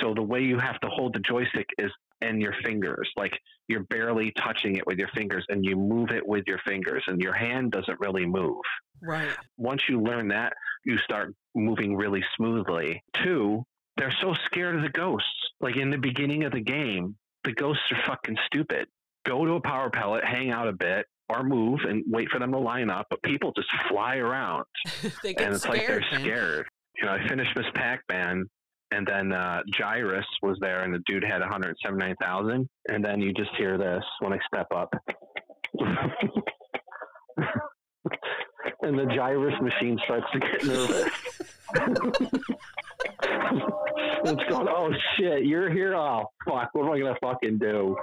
So, the way you have to hold the joystick is in your fingers. Like you're barely touching it with your fingers and you move it with your fingers, and your hand doesn't really move Right. once you learn that, you start moving really smoothly. Two, they're so scared of the ghosts. Like in the beginning of the game, the ghosts are fucking stupid. Go to a power pellet, hang out a bit, or move and wait for them to line up. But people just fly around, and it's like they're scared, man. You know, I finished Miss Pac-Man, and then uh, Gyruss was there, and the dude had 179,000. And then you just hear this when I step up. and the Gyruss machine starts to get nervous. it's going, oh shit, you're here. Oh fuck, what am I gonna fucking do?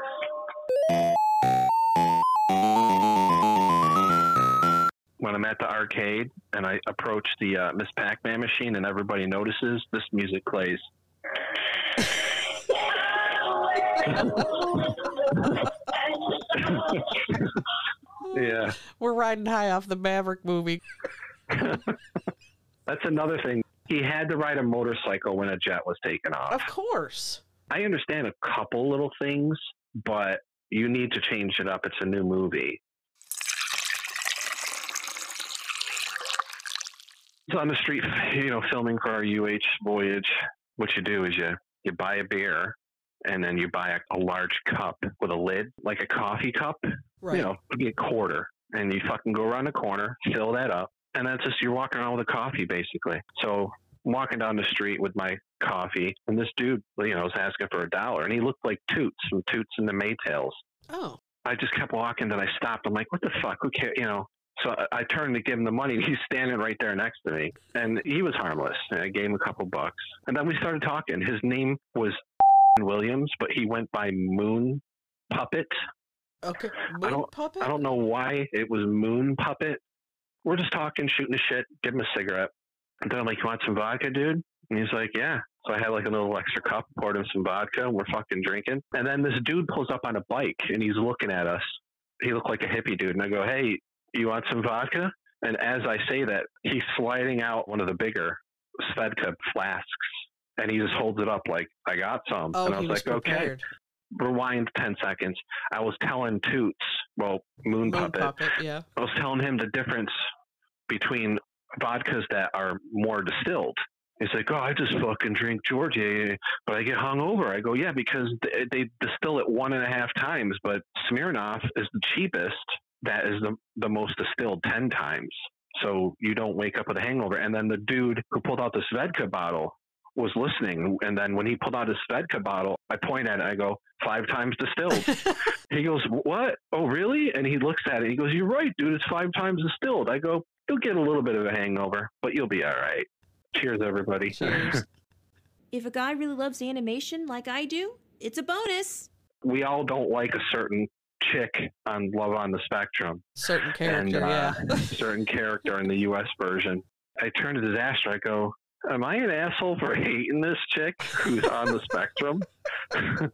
When I'm at the arcade and I approach the uh, Miss Pac-Man machine and everybody notices, this music plays. yeah. We're riding high off the Maverick movie. That's another thing. He had to ride a motorcycle when a jet was taken off. Of course. I understand a couple little things, but you need to change it up. It's a new movie. On the street, you know, filming for our UH voyage. what you do is you you buy a beer and then you buy a, a large cup with a lid, like a coffee cup. Right. You know, maybe a quarter, and you fucking go around the corner, fill that up, and that's just you're walking around with a coffee basically. So I'm walking down the street with my coffee, and this dude, you know, was asking for a dollar, and he looked like Toots from Toots and the Maytals. Oh. I just kept walking, then I stopped. I'm like, what the fuck? Who cares? You know. So I- I turned to give him the money. He's standing right there next to me, and he was harmless. And I gave him a couple bucks, and then we started talking. His name was Williams, but he went by Moon Puppet. Okay. I Moon don't, puppet? I don't know why it was Moon Puppet. We're just talking, shooting the shit. Give him a cigarette. And then I'm like, "You want some vodka, dude?" And he's like, "Yeah." So I had like a little extra cup, poured him some vodka, and we're fucking drinking. And then this dude pulls up on a bike, and he's looking at us. He looked like a hippie dude, and I go, "Hey, you want some vodka?" And as I say that, he's sliding out one of the bigger Svedka flasks, and he just holds it up like, "I got some." Oh, and I was was like, "Okay." Rewind ten seconds. I was telling Toots, well, Moon, Moon Puppet, puppet, yeah. I was telling him the difference between vodkas that are more distilled. He's like, "Oh, I just fucking drink Georgi, but I get hungover." I go, "Yeah, because th- they distill it one and a half times, but Smirnoff is the cheapest. That is the the most distilled ten times, so you don't wake up with a hangover." And then the dude who pulled out the Svedka bottle was listening, and then when he pulled out his Svedka bottle, I point at it. I go, five times distilled." he goes, "What? Oh, really?" And he looks at it. He goes, "You're right, dude. It's five times distilled." I go, "You'll get a little bit of a hangover, but you'll be all right." Cheers, everybody. Cheers. If a guy really loves animation like I do, it's a bonus. we all don't like a certain chick on Love on the Spectrum. Certain and, character, uh, yeah. certain character in the U.S. version. I turn to Disaster. I go, "Am I an asshole for hating this chick who's on the spectrum?"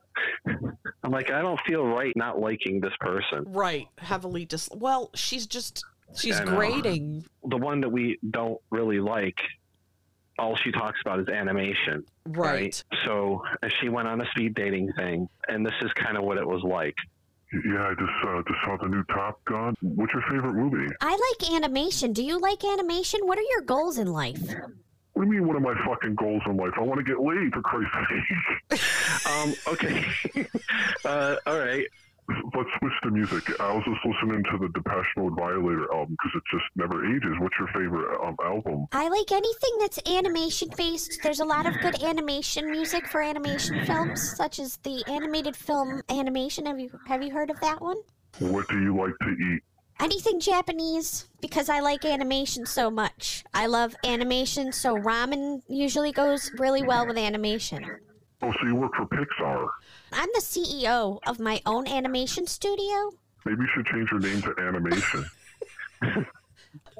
I'm like, I don't feel right not liking this person. Right. Heavily dis. Well, she's just she's grading. The one that we don't really like, all she talks about is animation. Right. So uh, she went on a speed dating thing, and this is kind of what it was like. Yeah, I just uh, just saw the new Top Gun. What's your favorite movie? I like animation. Do you like animation? What are your goals in life? What do you mean? One of my fucking goals in life? I want to get laid, for Christ's sake. um. Okay. uh. All right. Let's switch to music. I was just listening to the Depeche Mode Violator album because it just never ages. What's your favorite um, album? I like anything that's animation based. There's a lot of good animation music for animation films, such as the animated film animation. Have you have you heard of that one? What do you like to eat? Anything Japanese because I like animation so much. I love animation, so ramen usually goes really well with animation. Oh, so you work for Pixar? I'm the CEO of my own animation studio. Maybe you should change your name to Animation.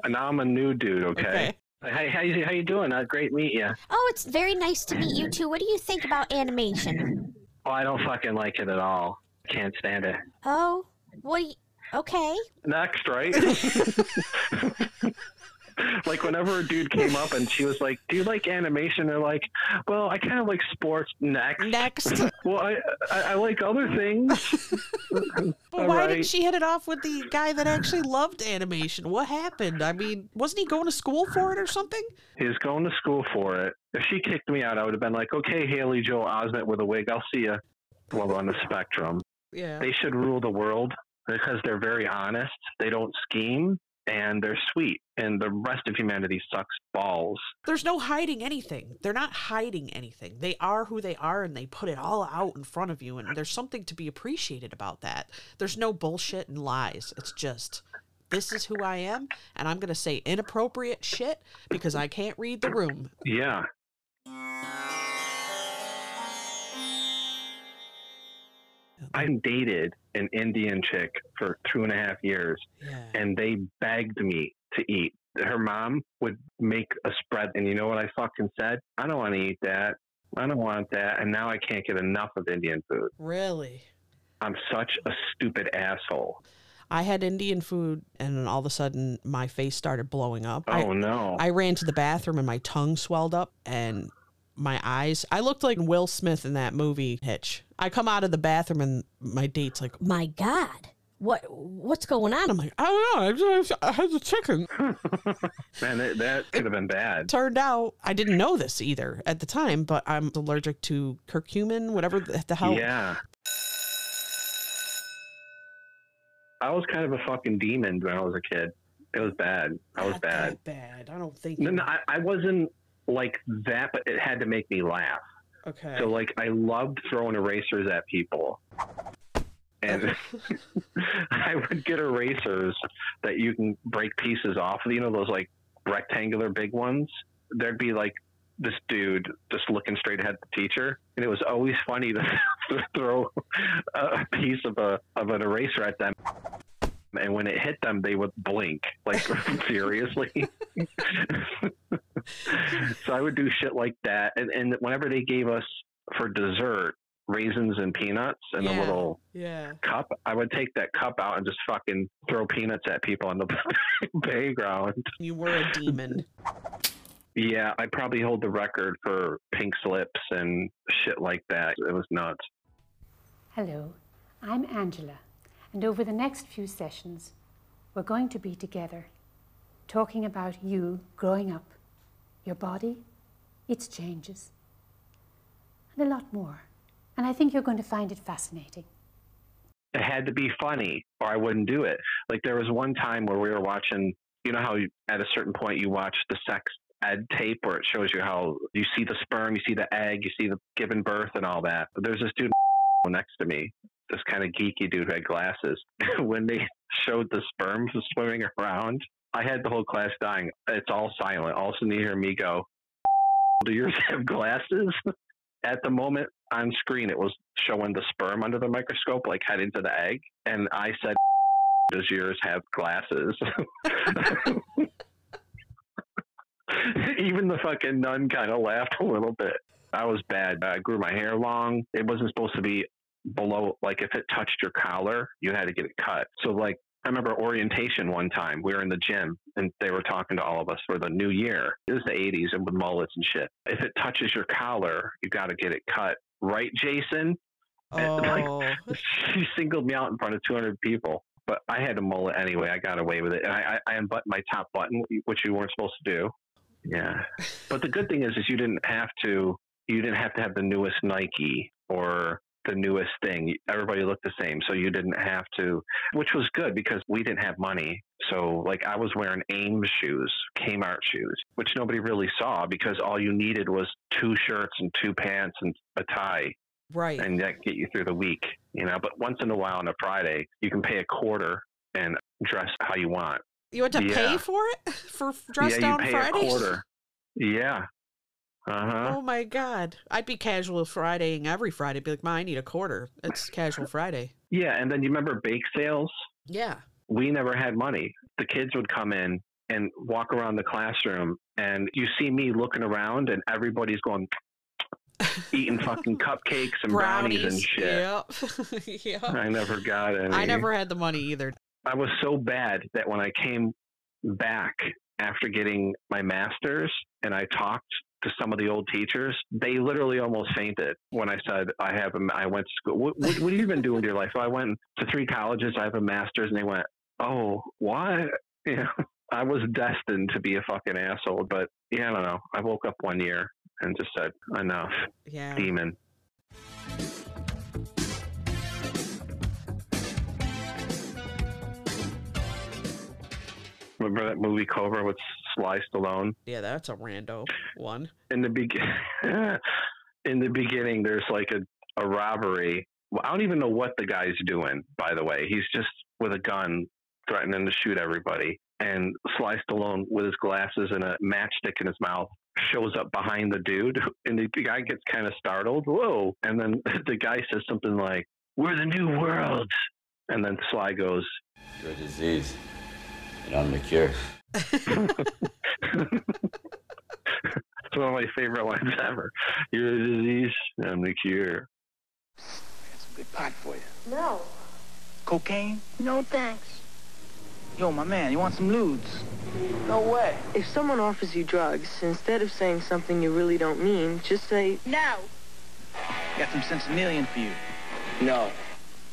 And now I'm a new dude. Okay. Hey, how you how you doing? Uh, great meet you. Oh, it's very nice to meet you too. What do you think about animation? Oh, I don't fucking like it at all. Can't stand it. Oh, what? do you- Okay. Next, right? like whenever a dude came up and she was like, "Do you like animation?" They're like, "Well, I kind of like sports." Next. Next. well, I, I I like other things. But All why right. did she hit it off with the guy that actually loved animation? What happened? I mean, wasn't he going to school for it or something? He was going to school for it. If she kicked me out, I would have been like, "Okay, Haley Joel Osment with a wig. I'll see you." Well, on the spectrum. Yeah. They should rule the world because they're very honest. They don't scheme and they're sweet. And the rest of humanity sucks balls. There's no hiding anything. They're not hiding anything. They are who they are and they put it all out in front of you. And there's something to be appreciated about that. There's no bullshit and lies. It's just, this is who I am. And I'm going to say inappropriate shit because I can't read the room. Yeah. I dated an Indian chick for two and a half years, and they begged me to eat. Her mom would make a spread, and you know what I fucking said? I don't want to eat that. I don't want that. And now I can't get enough of Indian food. Really? I'm such a stupid asshole. I had Indian food and then all of a sudden my face started blowing up. I- Oh, no. I ran to the bathroom and my tongue swelled up and my eyes. I looked like Will Smith in that movie Hitch. I come out of the bathroom and my date's like, My God, what what's going on? I'm like, I don't know. I just I had the chicken. Man, that, that could have been bad. Turned out I didn't know this either at the time, but I'm allergic to curcumin, whatever the, the hell. Yeah. I was kind of a fucking demon when I was a kid. It was bad. I was bad. Bad. I don't think. No, no, I, I wasn't like that, but it had to make me laugh. Okay. So like I loved throwing erasers at people. And I would get erasers that you can break pieces off of, you know, those like rectangular big ones. There'd be like this dude just looking straight ahead at the teacher. And it was always funny to, to throw a piece of a of an eraser at them. And when it hit them, they would blink like furiously. so I would do shit like that. And, and whenever they gave us for dessert raisins and peanuts in a little Yeah. cup, I would take that cup out and just fucking throw peanuts at people on the playground. You were a demon. Yeah, I probably hold the record for pink slips and shit like that. It was nuts. Hello, I'm Angela, and over the next few sessions, we're going to be together talking about you growing up, your body, its changes, and a lot more. And I think you're going to find it fascinating. it had to be funny or I wouldn't do it. Like there was one time where we were watching, you know how you, at a certain point you watch the sex ed tape where it shows you how you see the sperm, you see the egg, you see the giving birth and all that. But There's this dude next to me, this kind of geeky dude who had glasses. when they showed the sperm swimming around, I had the whole class dying. It's all silent. All of a sudden you hear me go, do yours have glasses? At the moment on screen, it was showing the sperm under the microscope, like heading to the egg. And I said, Does yours have glasses? Even the fucking nun kind of laughed a little bit. I was bad. I grew my hair long. It wasn't supposed to be below, like, if it touched your collar, you had to get it cut. So, like, I remember orientation one time. We were in the gym and they were talking to all of us for the new year. It was the 80s and with mullets and shit. If it touches your collar, you got to get it cut. Right, Jason? And, like, Oh. she singled me out in front of 200 people. But I had a mullet anyway. I got away with it. And I, I, I unbuttoned my top button, which you weren't supposed to do. Yeah. But the good thing is, is you didn't have to, you didn't have to have the newest Nike or the newest thing. Everybody looked the same. So you didn't have to, which was good because we didn't have money. So like I was wearing Ames shoes, Kmart shoes, which nobody really saw because all you needed was two shirts and two pants and a tie Right. and that get you through the week, you know. But once in a while on a Friday, you can pay a quarter and dress how you want. You had to Yeah. pay for it for dress yeah, down you pay Fridays. a quarter. Yeah. Uh huh. Oh my god! I'd be casual Fridaying every Friday. Be like, "Ma, I need a quarter." It's casual Friday. Yeah, and then you remember bake sales? Yeah. We never had money. The kids would come in and walk around the classroom, and you see me looking around, and everybody's going eating fucking cupcakes and brownies, and shit. Yep. yep. I never got any. I never had the money either. I was so bad that when I came back after getting my master's and I talked to some of the old teachers, they literally almost fainted when I said I have a, I went to school. What, what, what have you been doing to your life? So I went to three colleges. I have a master's, and they went, "Oh, what?" You know, I was destined to be a fucking asshole. But yeah, I don't know. I woke up one year and just said, "Enough, Yeah. demon." Remember that movie Cobra with Sly Stallone? Yeah, that's a rando one. in the be- in the beginning there's like a, a robbery i don't even know what the guy's doing by the way he's just with a gun threatening to shoot everybody and sly stallone with his glasses and a matchstick in his mouth shows up behind the dude and the guy gets kind of startled whoa and then the guy says something like we're the new world and then sly goes You're a disease, and I'm the cure. It's one of my favorite lines ever you're a disease i'm the cure I got some Good pot for you. No. Cocaine? No thanks. Yo, my man, you want some ludes? No way. If someone offers you drugs, instead of saying something you really don't mean, just say no. Got some sensimillion for you. No.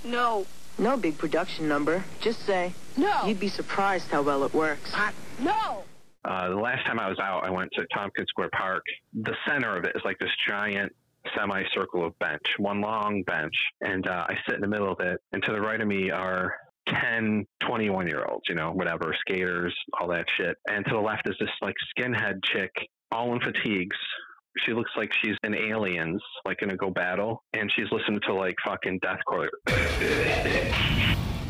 No. No big production number. Just say, no. You'd be surprised how well it works. No. Uh, the last time I was out, I went to Tompkins Square Park. The center of it is like this giant semicircle of bench, one long bench. And uh, I sit in the middle of it. And to the right of me are 10, 21 year olds, you know, whatever, skaters, all that shit. And to the left is this like skinhead chick, all in fatigues. She looks like she's in Aliens, like gonna go battle, and she's listening to like fucking deathcore.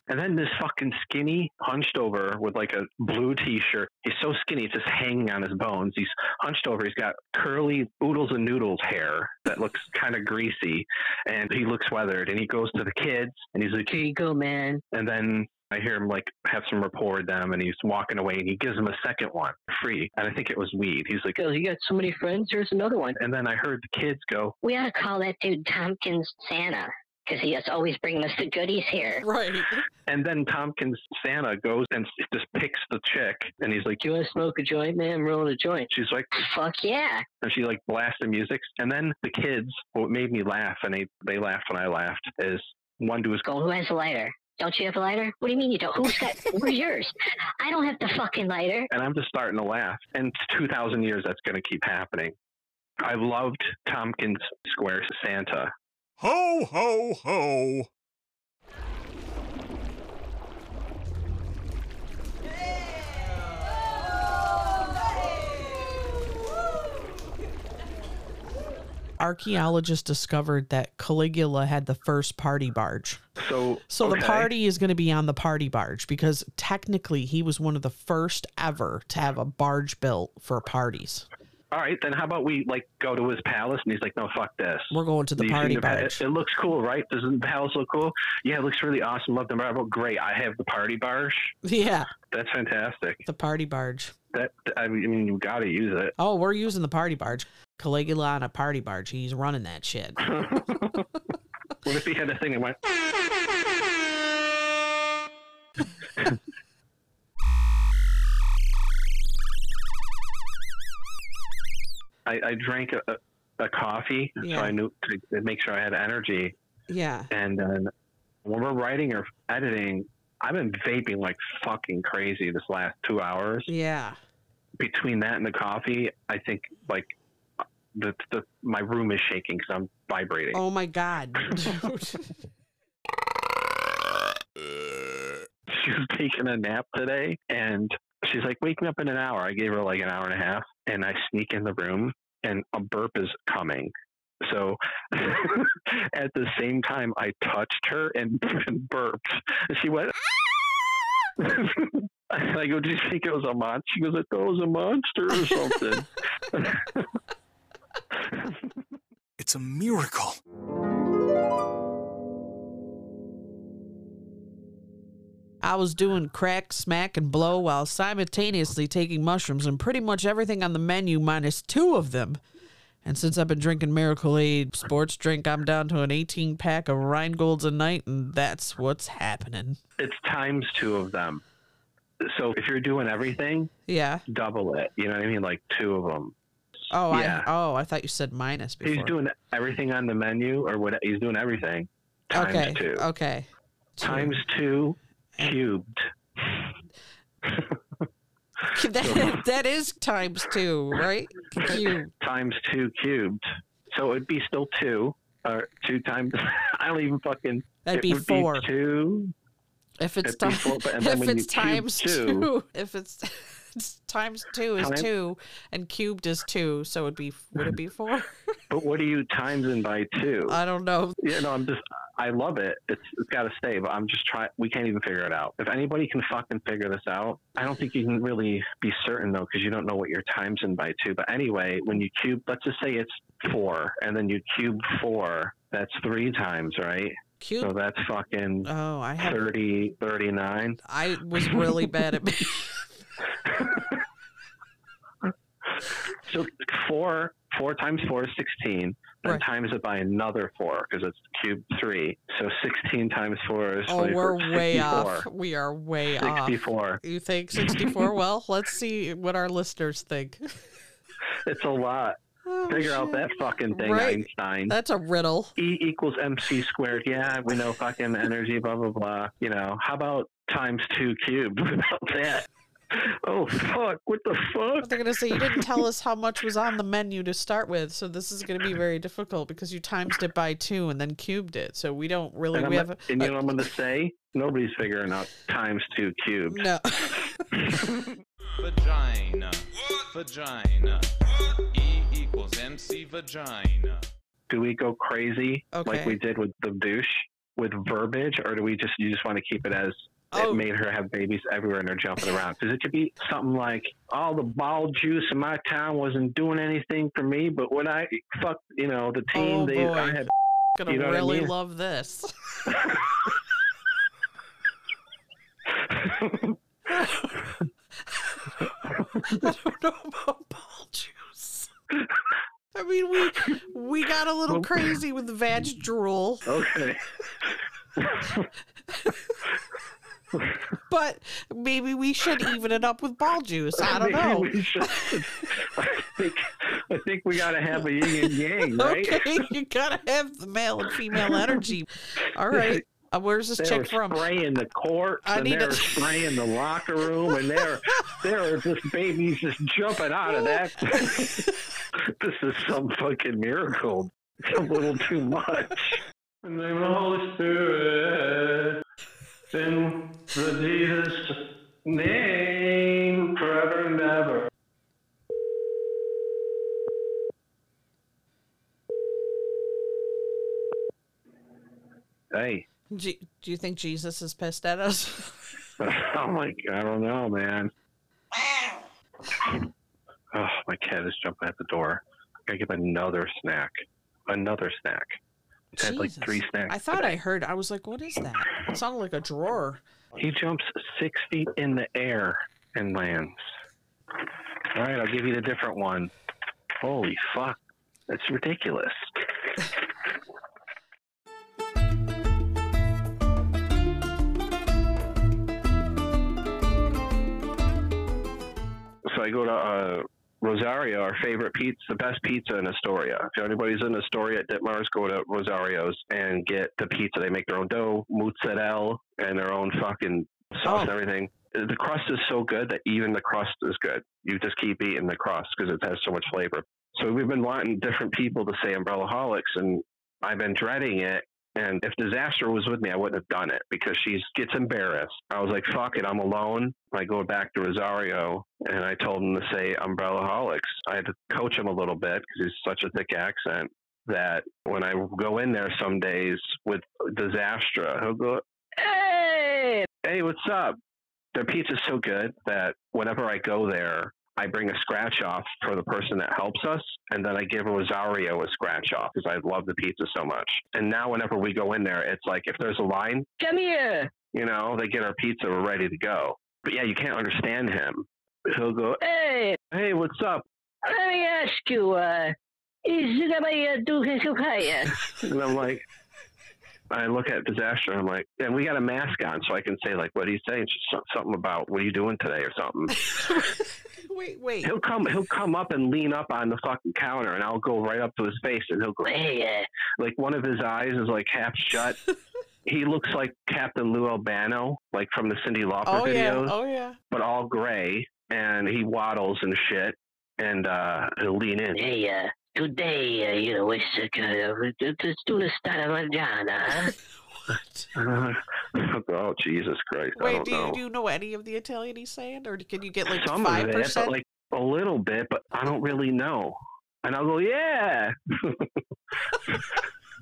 And then this fucking skinny, hunched over with like a blue t-shirt. He's so skinny, it's just hanging on his bones. He's hunched over. He's got curly oodles and noodles hair that looks kind of greasy, and he looks weathered. And he goes to the kids, and he's like, "Here you go, man." And then I hear him like have some rapport with them, and he's walking away, and he gives them a second one free. And I think it was weed. He's like, "Oh, you got so many friends. Here's another one." And then I heard the kids go, We ought to call that dude Tompkins Santa, because he is always bringing us the goodies here. Right. And then Tompkins Santa goes and just picks the chick, and he's like, "You want to smoke a joint, man? I'm rolling a joint." She's like, "Fuck yeah!" And she like blasts the music, and then the kids. What made me laugh, and they they laughed when I laughed, is one dude was Go, who has a lighter? Don't you have a lighter? What do you mean you don't? Who's got? Where's yours? I don't have the fucking lighter. and I'm just starting to laugh. And 2,000 years, that's going to keep happening. I loved Tompkins Square Santa. Ho, ho, ho. Archaeologists discovered that Caligula had the first party barge. So, So the party is going to be on the party barge because technically he was one of the first ever to have a barge built for parties. All right, then how about we like go to his palace? And he's like, "No, fuck this. We're going to the you party think barge. It, it looks cool, right? Doesn't the palace look cool? Yeah, it looks really awesome. Love the marble. Oh, great. I have the party barge. Yeah, That's fantastic. the party barge. That I mean, you got to use it. Oh, we're using the party barge. Caligula on a party barge. He's running that shit. What if he had a thing that went? I, I drank a, a, coffee, Yeah. so I knew to make sure I had energy. Yeah. And then when we're writing or editing, I've been vaping like fucking crazy this last two hours. Yeah. Between that and the coffee, I think like the, the my room is shaking because I'm vibrating. Oh my god. she was taking a nap today and she's like waking up in an hour i gave her like an hour and a half and i sneak in the room and a burp is coming. So at the same time i touched her and, and burped. And she went i go do you think it was a monster she goes i thought it was a monster or something. It's a miracle. I was doing crack, smack, and blow while simultaneously taking mushrooms and pretty much everything on the menu minus two of them. And since I've been drinking Miracle Aid sports drink, I'm down to an 18 pack of Rheingolds a night, and that's what's happening. it's times two of them so if you're doing everything Yeah. double it you know what i mean like two of them Oh, Yeah. I oh, I thought you said minus before. He's doing everything on the menu, or what? He's doing everything times okay. two. Okay. Times two cubed. that, that is times two, right? Cube. times two cubed. So it'd be still two, or two times. I don't even fucking. That'd be four. two. If it's It'd be ti- four, but- and then if it's times two- two, if it's times two is Time- two, and cubed is two, so it'd be would it be four? But what are you times in by two? I don't know. Yeah, no, I'm just. I love it. It's it's got to stay, but I'm just trying. We can't even figure it out. If anybody can fucking figure this out, I don't think you can really be certain though, because you don't know what your times in by two. But anyway, when you cube, let's just say it's four, and then you cube four. That's three times, right? Cube. So that's fucking Oh, I have. 30, 39. I was really bad at. So four four times four is sixteen. Then Right. times it by another four because it's cube three. So sixteen times four is Oh, 24, we're way 64. off. We are way off. 64. You think 64? well, let's see what our listeners think. It's a lot. Oh, Figure out that fucking thing, Right. Einstein. That's a riddle. E equals MC squared. Yeah, we know fucking energy, blah, blah, blah. You know, how about times two cubed? What about that? Oh, fuck. What the fuck? They're gonna say you didn't tell us how much was on the menu to start with, so this is gonna be very difficult because you times it by two and then cubed it. So we don't really And, we I'm, have and you know what I'm going to say? Nobody's figuring out times two cubed. no. Vagina. Vagina. E equals MC vagina. Do we go crazy like we did with the douche with verbiage, or do we just you just want to keep it as Oh. it made her have babies everywhere and they're jumping around? Because it could be something like, "All the ball juice in my town wasn't doing anything for me, but when I fucked, you know, the team, Oh, they boy. I had." gonna you know what I really mean? love this. I don't know about ball juice. I mean, we we got a little crazy with the vag drool, Okay. but maybe we should even it up with ball juice. I don't Maybe know. we should- I think I think we gotta have a yin and yang, right? Okay, you gotta have the male and female energy. All right. Uh, where's this They chick were from? spraying the courts I and need they were to- spraying the locker room and there there are just babies just jumping out of that. this is some fucking miracle. It's a little too much. In the name of the Holy Spirit, in the Jesus name, forever and ever. Hey. Do, do you think Jesus is pissed at us? oh my god, I don't know, man. Oh, my cat is jumping at the door. I gotta give another snack. Another snack. He's had like three snacks. I thought today. I heard. I was like, "What is that?" It sounded like a drawer. He jumps six feet in the air and lands. All right, I'll give you the different one. Holy fuck. That's ridiculous. So I go to uh, Rosario, our favorite pizza, the best pizza in Astoria. If anybody's in Astoria at Ditmars, go to Rosario's and get the pizza. They make their own dough, mozzarella, and their own fucking sauce and oh. everything. The crust is so good that even the crust is good. You just keep eating the crust because it has so much flavor. So we've been wanting different people to say Umbrellaholics, and I've been dreading it. And if disaster was with me, I wouldn't have done it because she gets embarrassed. I was like, fuck it, I'm alone. I go back to Rosario and I told him to say Umbrellaholics. I had to coach him a little bit because he's such a thick accent that when I go in there some days with Disaster, he'll go, hey, hey, what's up? Their pizza's so good that whenever I go there, I bring a scratch off for the person that helps us, and then I give Rosario a scratch off because I love the pizza so much. And now, whenever we go in there, it's like if there's a line, come here. You know, they get our pizza, we're ready to go. But yeah, you can't understand him. He'll go, hey, hey, what's up? Let me ask you, uh, is my Duke Kukaya? And I'm like, I look at disaster. And I'm like, and we got a mask on, so I can say like, what do you say? It's just so- something about what are you doing today or something. wait, wait. He'll come. He'll come up and lean up on the fucking counter, and I'll go right up to his face, and he'll go, hey, uh," like one of his eyes is like half shut. he looks like Captain Lou Albano, like from the Cyndi Lauper Oh yeah. Oh yeah. but all gray, and he waddles and shit, and uh, he'll lean in. Hey, uh, today, uh, you know, it's uh, kind of, let's do the start of Mangiana, huh? oh Jesus Christ! I Wait, don't do you, know. do you know any of the Italian he's saying, or can you get like Some five of it, but percent? like a little bit, but I don't really know. And I'll go, yeah.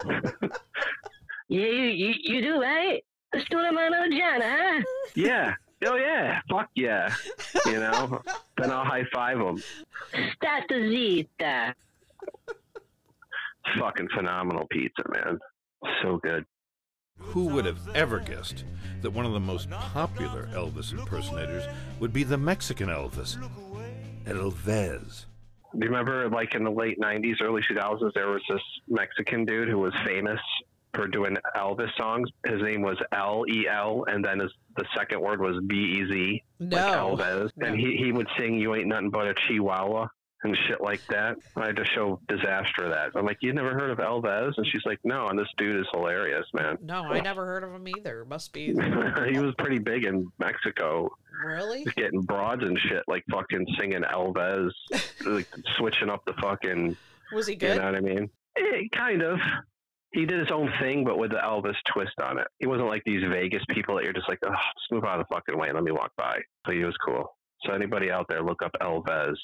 Yeah, you, you, you do, right? Let's do huh? yeah. Oh yeah. Fuck yeah. You know. then I'll high five him. Stata zita. Fucking phenomenal pizza, man. So good. Who would have ever guessed that one of the most popular Elvis impersonators would be the Mexican Elvis, El Vez? Do you remember, like in the late '90s, early 2000s, there was this Mexican dude who was famous for doing Elvis songs. His name was L E L, and then his, the second word was B E Z, like No. And he he would sing "You Ain't Nothing But a Chihuahua." And shit like that. I had to show Disaster that. I'm like, you never heard of El Vez? And she's like, no. And this dude is hilarious, man. No, I never heard of him either. Must be he was pretty big in Mexico. really. He's getting broads and shit, like fucking singing El Vez, like switching up the fucking. Was he good? You know what I mean? Eh, kind of. He did his own thing, but with the Elvis twist on it. He wasn't like these Vegas people that you're just like, oh, just move out of the fucking way and let me walk by. So he was cool. So anybody out there, look up El Vez.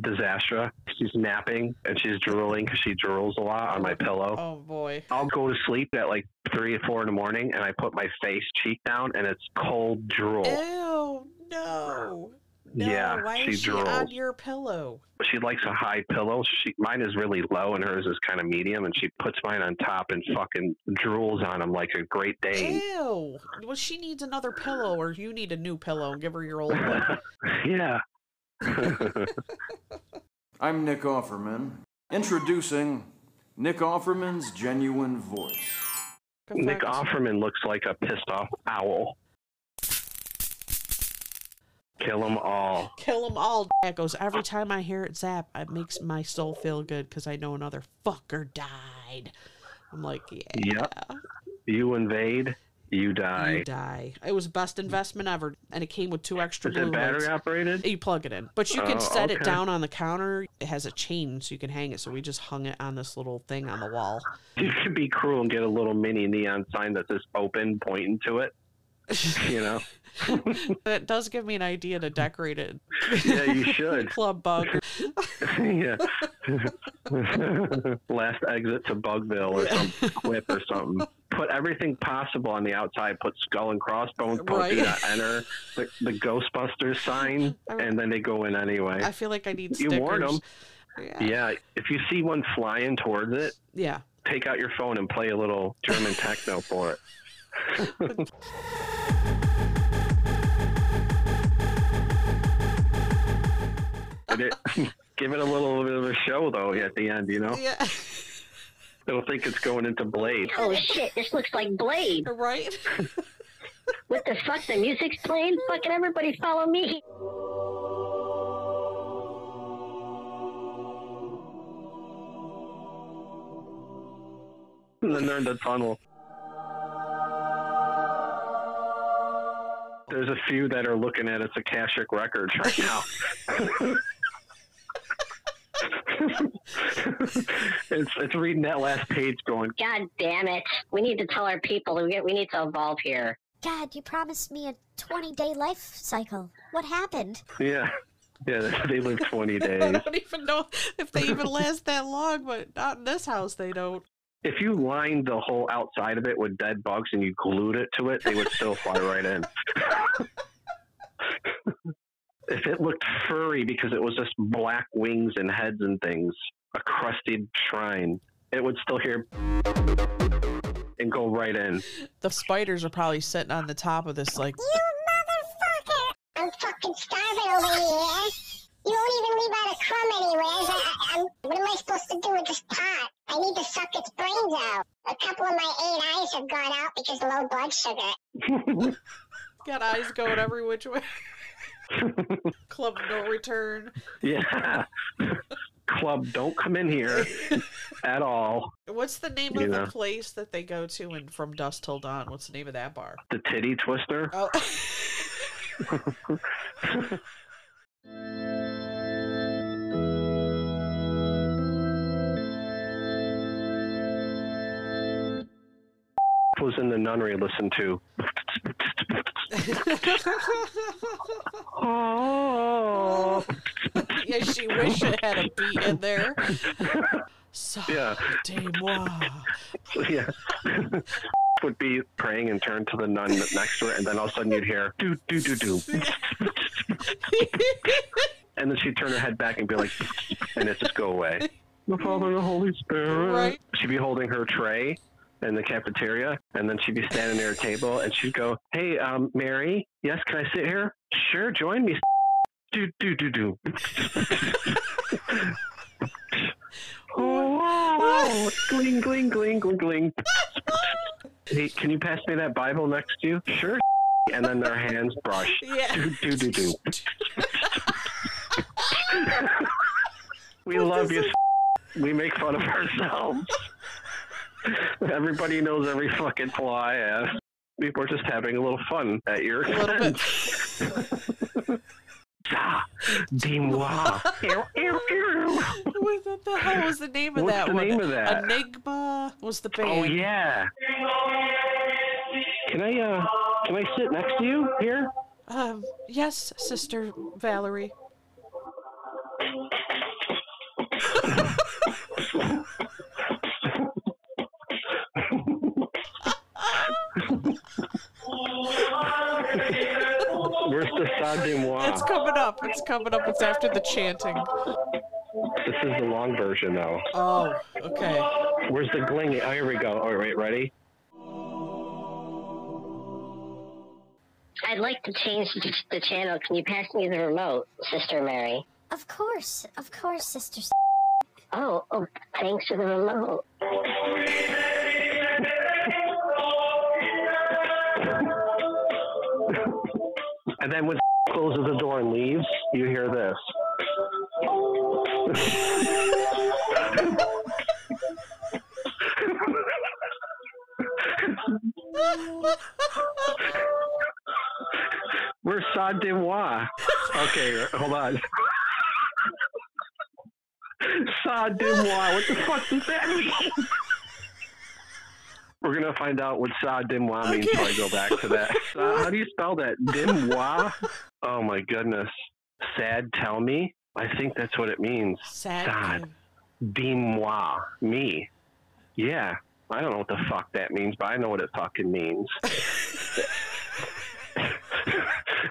Disastra. She's napping and she's drooling because she drools a lot on my pillow. Oh boy. I'll go to sleep at like three or four in the morning, and I put my face cheek down, and it's cold drool. Ew, no. No, Yeah, why she is she on your pillow? She likes a high pillow. She mine is really low, and hers is kind of medium, and she puts mine on top and fucking drools on them like a Great Dane. Ew. Well, she needs another pillow, or you need a new pillow and give her your old one. yeah. I'm Nick Offerman. Introducing Nick Offerman's genuine voice. Nick Offerman looks like a pissed off owl. Kill them all. Kill them all. That goes every time I hear it zap. It makes my soul feel good because I know another fucker died. I'm like, yeah. Yep. You invade, you die. You die. It was best investment ever, and it came with two extra Is blue it battery lights. operated? You plug it in, but you can Oh, set it down on the counter. It has a chain, so you can hang it. So we just hung it on this little thing on the wall. You could be cruel and get a little mini neon sign that says open pointing to it. You know? That does give me an idea to decorate it. Yeah, you should. Club bug. yeah. Last exit to Bugville or some quip or something. Put everything possible on the outside. Put skull and crossbones. Put Right. enter the, the Ghostbusters sign, and then they go in anyway. I feel like I need you stickers. warn them. Yeah. Yeah. If you see one flying towards it, Yeah. take out your phone and play a little German techno for it. And it give it a little bit of a show though at the end, you know. Yeah. They'll think it's going into Blade. Oh shit, this looks like Blade. Right? what the fuck? The music's playing? Fucking everybody follow me. And then they're in the tunnel. There's a few that are looking at its a Akashic records right now. it's it's reading that last page going, God damn it. We need to tell our people we, we need to evolve here. God, you promised me a 20 day life cycle. What happened? yeah. Yeah, they live 20 days. I don't even know if they even last that long, but not in this house. They don't. If you lined the whole outside of it with dead bugs and you glued it to it, they would still fly right in. if it looked furry because it was just black wings and heads and things, a crusted shrine, it would still hear and go right in. The spiders are probably sitting on the top of this, like, You motherfucker! I'm fucking starving over here. You won't even leave out a crumb anywhere. I, I, I'm, what am I supposed to do with this pot? I need to suck its brains out. A couple of my eight eyes have gone out because low blood sugar. got eyes going every which way. Club no return. Yeah. Club, don't come in here at all. What's the name You of know. the place that they go to in From Dusk Till Dawn? What's the name of that bar? The titty twister. Oh. Was in the nunnery listened to. oh. yeah, she wish it had a beat in there. Yeah. Yeah. would be praying and turn to the nun next to her, and then all of a sudden you'd hear do do do do, and then she'd turn her head back and be like, and it just go away. The Father and the Holy Spirit. Right. She'd be holding her tray in the cafeteria, and then she'd be standing near a table, and she'd go, "Hey, um, Mary, yes, can I sit here? Sure, join me." Do do do do. Oh, gling, gling, gling, gling, gling. Hey, can you pass me that Bible next to you? Sure. And then their hands brush. Yeah. Do, do, do, do. We love you. We make fun of ourselves. Everybody knows every fucking fly have. We We're just having a little fun at your expense. Dis-moi. Ew, ew, ew. What the hell was the name of What's that the one? name of that? Enigma was the band. Oh yeah. Can I uh can I sit next to you here? Um, yes, Sister Valerie. Where's the Stade de Moi? It's coming up. It's coming up. It's after the chanting. This is the long version though. Oh, okay. Where's the gling? Oh, here we go. All right, ready? I'd like to change the, the channel. Can you pass me the remote, Sister Mary? Of course, of course, Sister. S- Oh, oh, thanks for the remote. And then when closes the door and leaves, you hear this. Where's Sade de Moi? Okay, hold on. Sade de Moi. What the fuck does that mean? We're gonna find out what Sade de Moi means before I go back to that. Sa- how do you spell that? Dimois? Oh my goodness. Sad tell me? I think that's what it means. Sad. Sad. Dis-moi. Me. Yeah. I don't know what the fuck that means, but I know what it fucking means.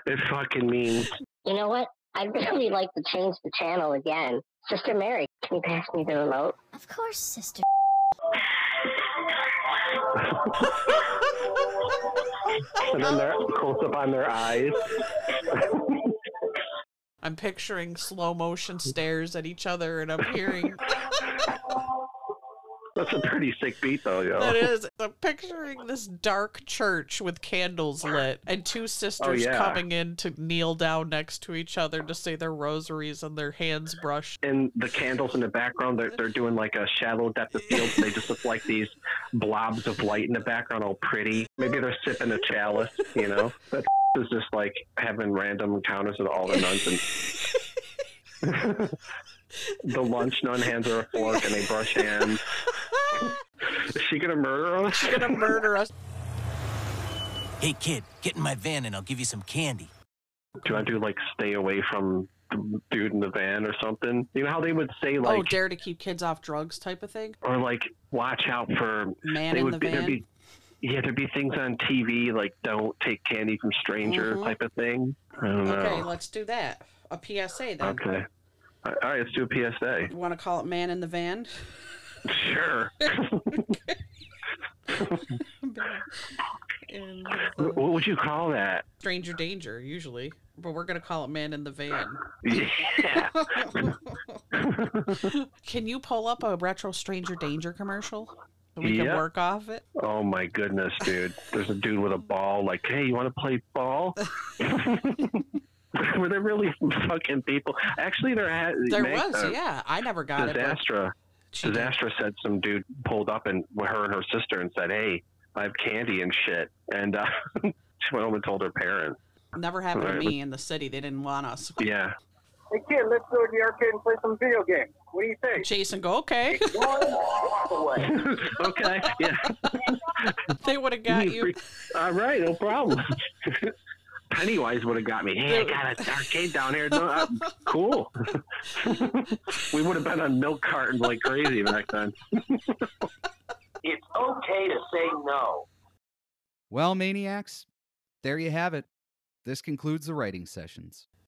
it fucking means You know what? I'd really like to change the channel again. Sister Mary, can you pass me the remote? Of course, Sister. and then they're close up on their eyes. I'm picturing slow motion stares at each other, and I'm hearing That's a pretty sick beat though, yo. that is. I'm picturing this dark church with candles lit, and two sisters oh, yeah. coming in to kneel down next to each other to say their rosaries and their hands brushed. and the candles in the background, they're, they're doing like a shallow depth of field. They just look like these blobs of light in the background, all pretty. Maybe they're sipping a chalice, you know? That is just like having random encounters with all the nuns and the lunch nun hands her a fork and they brush hands. Is she gonna murder us? She's gonna murder us. Hey, kid, get in my van and I'll give you some candy. Do I do like stay away from the dude in the van or something? You know how they would say oh, like oh, dare to keep kids off drugs type of thing. or like watch out for Man they in would the be, there'd van? be yeah there'd be things on tv like don't take candy from strangers Mhm. type of thing don't know Okay, let's do that. A PSA then. okay all right let's do a psa You want to call it "Man in the Van"? sure what would you call that Stranger Danger, usually, but we're gonna call it "Man in the Van." yeah Can you pull up a retro Stranger Danger commercial so we can work off it? oh my goodness dude there's a dude with a ball like hey you want to play ball were there really fucking people actually there had There Meg- was, uh, yeah. I never got it. but- Disaster. Disaster said some dude pulled up and her and her sister and said, "Hey, I have candy and shit," and uh, she went home and told her parents. Never happened to me in the city. They didn't want us. Yeah. Hey kid, let's go to the arcade and play some video games. What do you think? Jason, go okay. okay. Yeah. they would have got you. All right, no problem. Pennywise would have got me. Hey, I got an arcade down here. No, uh, cool. we would have been on milk cartons like crazy back then. It's okay to say no. Well, maniacs, there you have it. This concludes the writing sessions.